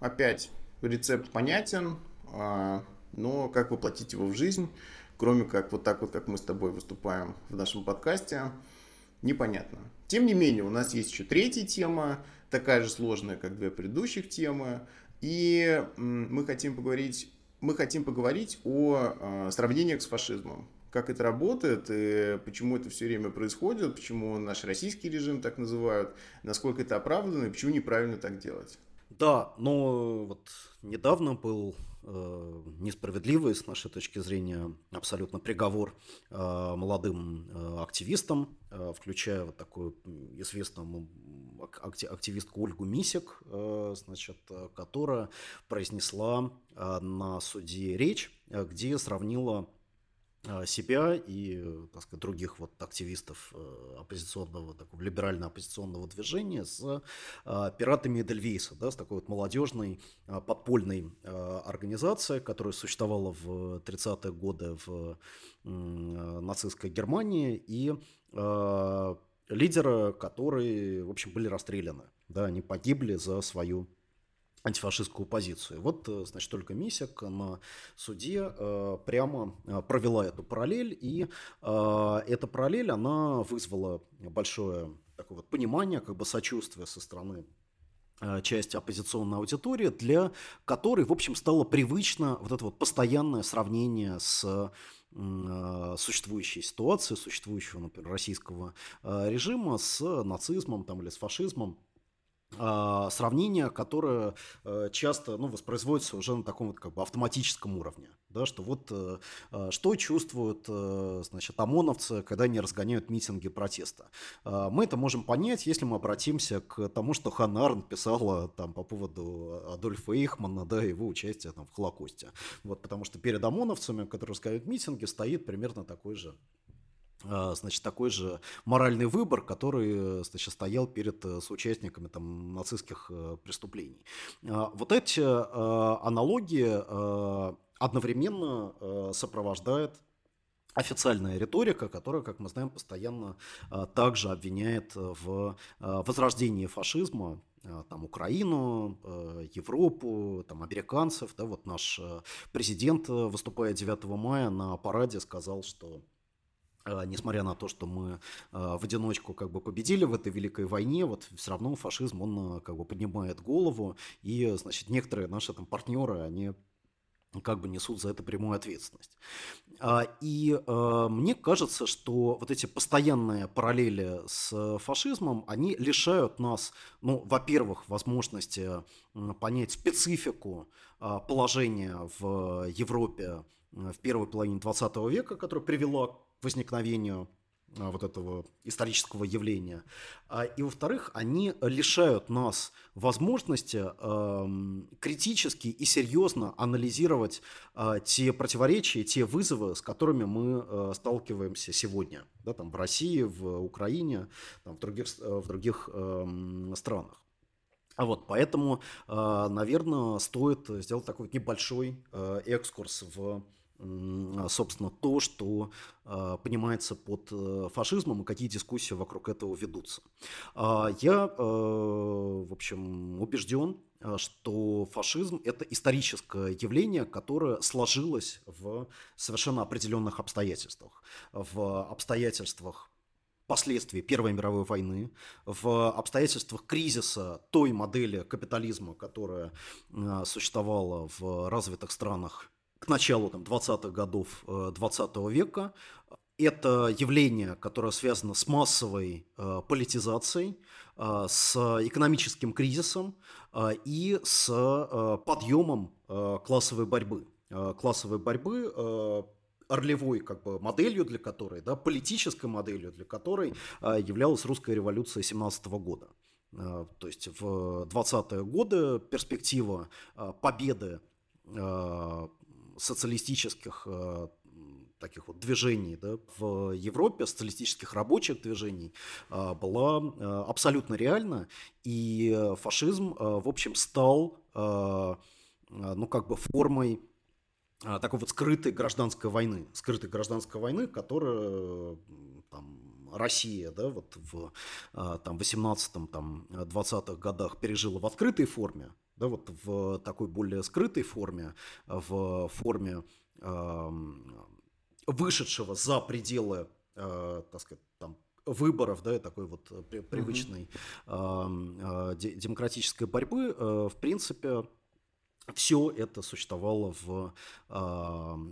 опять рецепт понятен, а, но как воплотить его в жизнь – кроме как вот так вот, как мы с тобой выступаем в нашем подкасте, непонятно. Тем не менее, у нас есть еще третья тема, такая же сложная, как две предыдущих темы, и мы хотим поговорить, мы хотим поговорить о э, сравнениях с фашизмом. Как это работает, и почему это все время происходит, почему наш российский режим так называют, насколько это оправдано и почему неправильно так делать. Да, но вот недавно был несправедливый с нашей точки зрения абсолютно приговор э, молодым э, активистам, э, включая вот такую известную активистку Ольгу Мисик, э, значит, которая произнесла э, на суде речь, э, где сравнила себя и, так сказать, других вот активистов э, оппозиционного, такого либерально-оппозиционного движения с а, пиратами Эдельвейса, да, с такой вот молодежной а, подпольной организацией, которая существовала в 30-е годы в нацистской Германии и лидера, которые, в общем, были расстреляны, да, они погибли за свою антифашистскую позицию. Вот, э, значит, только Мисик на суде э, прямо э, провела эту параллель, и эта параллель, она вызвала большое такое вот понимание, как бы сочувствие со стороны части оппозиционной аудитории, для которой, в общем, стало привычно вот это вот постоянное сравнение с существующей ситуации, существующего, например, российского режима с нацизмом там, или с фашизмом. А, сравнение, которое э, часто ну, воспроизводится уже на таком вот как бы автоматическом уровне. Да, что вот э, э, что чувствуют значит, ОМОНовцы, когда они разгоняют митинги протеста. А, мы это можем понять, если мы обратимся к тому, что Ханна Арн писала там, по поводу Адольфа Эйхмана, да, его участия там, в Холокосте. Вот, потому что перед ОМОНовцами, которые разгоняют митинги, стоит примерно такой же а, значит, такой же моральный выбор, который значит, стоял перед э, соучастниками там, нацистских э, преступлений. А, вот эти э, аналогии одновременно сопровождает официальная риторика, которая, как мы знаем, постоянно также обвиняет в возрождении фашизма, там, Украину, Европу, там, американцев. Да, вот наш президент, выступая 9 мая на параде, сказал, что а, несмотря на то, что мы а, в одиночку как бы победили в этой великой войне, вот все равно фашизм, он а, как бы поднимает голову, и, значит, некоторые наши там партнеры, они как бы несут за это прямую ответственность. А, и э, мне кажется, что вот эти постоянные параллели с фашизмом, они лишают нас, ну, во-первых, возможности понять специфику положения в Европе в первой половине 20 века, которая привела возникновению а, вот этого исторического явления. А, и, во-вторых, они лишают нас возможности э, критически и серьезно анализировать э, те противоречия, те вызовы, с которыми мы э, сталкиваемся сегодня, да, там, в России, в Украине, там, в других, в других э, странах. А вот, поэтому, э, наверное, стоит сделать такой небольшой э, экскурс в а, собственно, то, что э, понимается под э, фашизмом и какие дискуссии вокруг этого ведутся. Э, я, э, в общем, убежден, что фашизм – это историческое явление, которое сложилось в совершенно определенных обстоятельствах. В обстоятельствах последствий Первой мировой войны, в обстоятельствах кризиса той модели капитализма, которая существовала в развитых странах к началу там, 20-х годов 20 э, века. Это явление, которое связано с массовой э, политизацией, э, с экономическим кризисом и с подъемом классовой борьбы. Классовой борьбы орлевой как бы моделью для которой, да, политической моделью для которой являлась русская революция 17 года. То есть в 20-е годы перспектива победы социалистических э, таких вот движений да, в Европе, социалистических рабочих движений, э, была э, абсолютно реальна, и фашизм, в общем, стал ну, как бы формой такой вот скрытой гражданской войны, скрытой гражданской войны, которая там, Россия, да, вот в там, 18-20-х там, годах пережила в открытой форме, да, вот в такой более скрытой форме, в форме э, вышедшего за пределы, э, так сказать, там, выборов, да, такой вот привычной э, э, демократической борьбы, э, в принципе, все это существовало в э,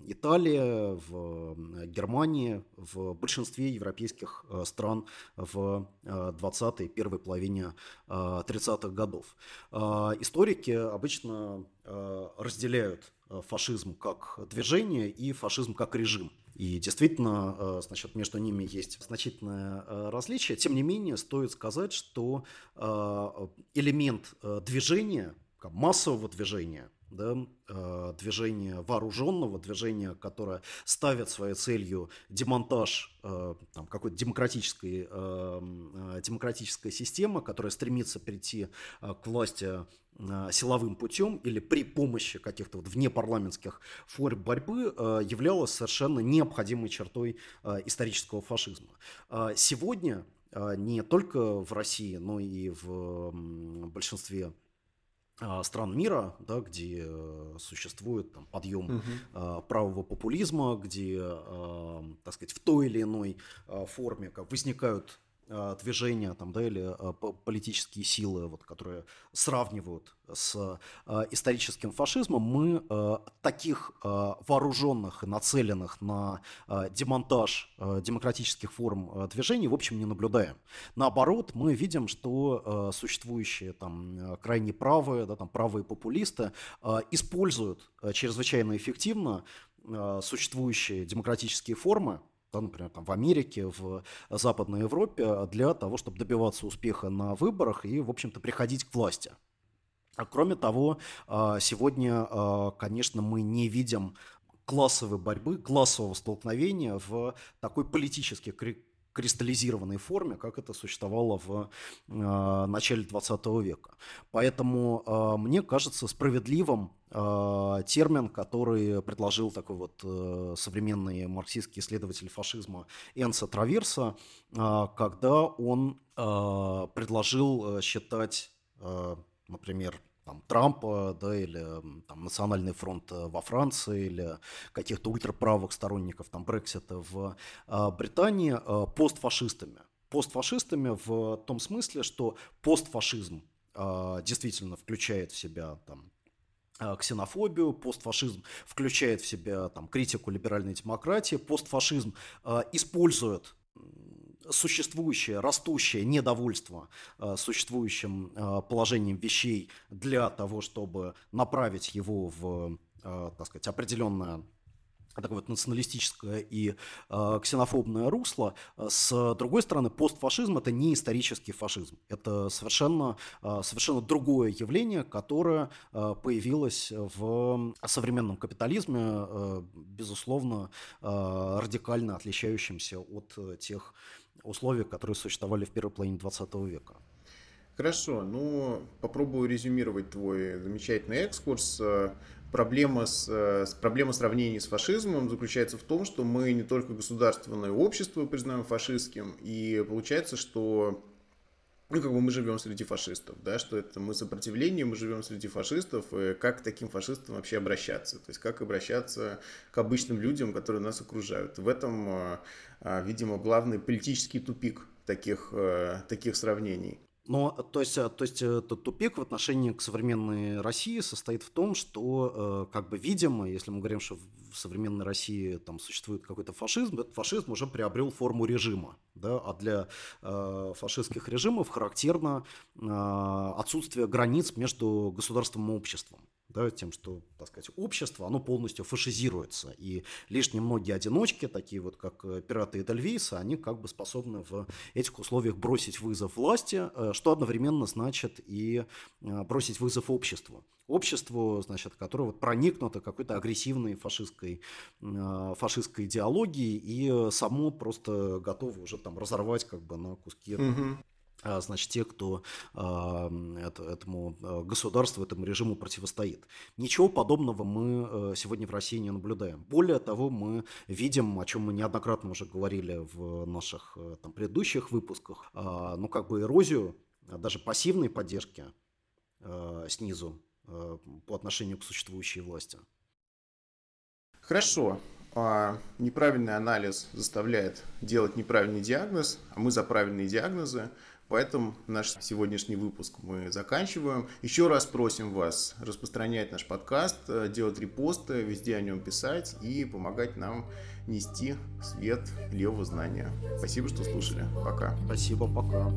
Италии, в Германии, в большинстве европейских э, стран в э, 20-й, первой половине э, 30-х годов. Э, историки обычно э, разделяют э, фашизм как движение и фашизм как режим. И действительно, э, значит, между ними есть значительное э, различие. Тем не менее, стоит сказать, что элемент движения массового движения, да, э, движения вооруженного, движения, которое ставит своей целью демонтаж э, там, какой-то демократической, э, демократической системы, которая стремится прийти к власти силовым путем или при помощи каких-то вот внепарламентских форм борьбы являлась совершенно необходимой чертой исторического фашизма. Сегодня не только в России, но и в большинстве стран мира, да, где э, существует там, подъем угу. правого популизма, где, а, так сказать, в той или иной форме как возникают движения там, да, или э, политические силы, вот, которые сравнивают с э, историческим фашизмом, мы таких вооруженных и нацеленных на демонтаж демократических форм движений, в общем, не наблюдаем. Наоборот, мы видим, что существующие там крайне правые, да, там, правые популисты используют чрезвычайно эффективно существующие демократические формы, да, например, там, в Америке, в Западной Европе, для того, чтобы добиваться успеха на выборах и, в общем-то, приходить к власти. А кроме того, а, сегодня, а, конечно, мы не видим классовой борьбы, классового столкновения в такой политически кристаллизированной форме, как это существовало в э, начале 20 века. Поэтому э, мне кажется справедливым э, термин, который предложил такой вот э, современный марксистский исследователь фашизма Энса Траверса, э, когда он э, предложил считать, э, например, там, Трампа, да, или там, Национальный фронт э, во Франции, или каких-то ультраправых сторонников там, Брексита в э, Британии э, постфашистами. Постфашистами в том смысле, что постфашизм действительно включает в себя там, ксенофобию, постфашизм включает в себя там, критику либеральной демократии, постфашизм э, использует существующее, растущее недовольство э, существующим э, положением вещей для того, чтобы направить его в, э, так сказать, определенное такое вот националистическое и э, ксенофобное русло. С другой стороны, постфашизм это не исторический фашизм. Это совершенно, э, совершенно другое явление, которое э, появилось в современном капитализме, э, безусловно, э, радикально отличающимся от тех условий, которые существовали в первой половине 20 века. Хорошо, ну попробую резюмировать твой замечательный экскурс. Проблема, с, с, проблема сравнений с фашизмом заключается в том, что мы не только государственное общество признаем фашистским, и получается, что ну, как бы мы живем среди фашистов, да, что это мы сопротивление, мы живем среди фашистов, и как к таким фашистам вообще обращаться, то есть как обращаться к обычным людям, которые нас окружают. В этом, а, а, видимо, главный политический тупик таких, э, таких сравнений. Но, то есть, э, то есть этот тупик в отношении к современной России состоит в том, что, э, как бы, видимо, если мы говорим, что в современной России там существует какой-то фашизм, этот фашизм уже приобрел форму режима, да, а для э, фашистских режимов характерно э, отсутствие границ между государством и обществом да, тем, что, так сказать, общество, оно полностью фашизируется, и лишь немногие одиночки, такие вот как э, пираты Эдельвейса, они как бы способны в этих условиях бросить вызов власти, э, что одновременно значит и э, бросить вызов обществу. Обществу, значит, которое вот проникнуто какой-то агрессивной фашистской, фашистской идеологией и само просто готово уже там разорвать как бы на куски угу значит, те, кто э, этому а, государству, этому режиму противостоит. Ничего подобного мы сегодня в России не наблюдаем. Более того, мы видим, о чем мы неоднократно уже говорили в наших там, предыдущих выпусках, э, ну, как бы эрозию даже пассивной поддержки э, снизу э, по отношению к существующей власти. Хорошо. Неправильный анализ заставляет делать неправильный диагноз, а мы за правильные диагнозы. Поэтому наш сегодняшний выпуск мы заканчиваем. Еще раз просим вас распространять наш подкаст, э, делать репосты, везде о нем писать и помогать нам нести свет левого знания. Спасибо, что слушали. Пока. Спасибо, пока.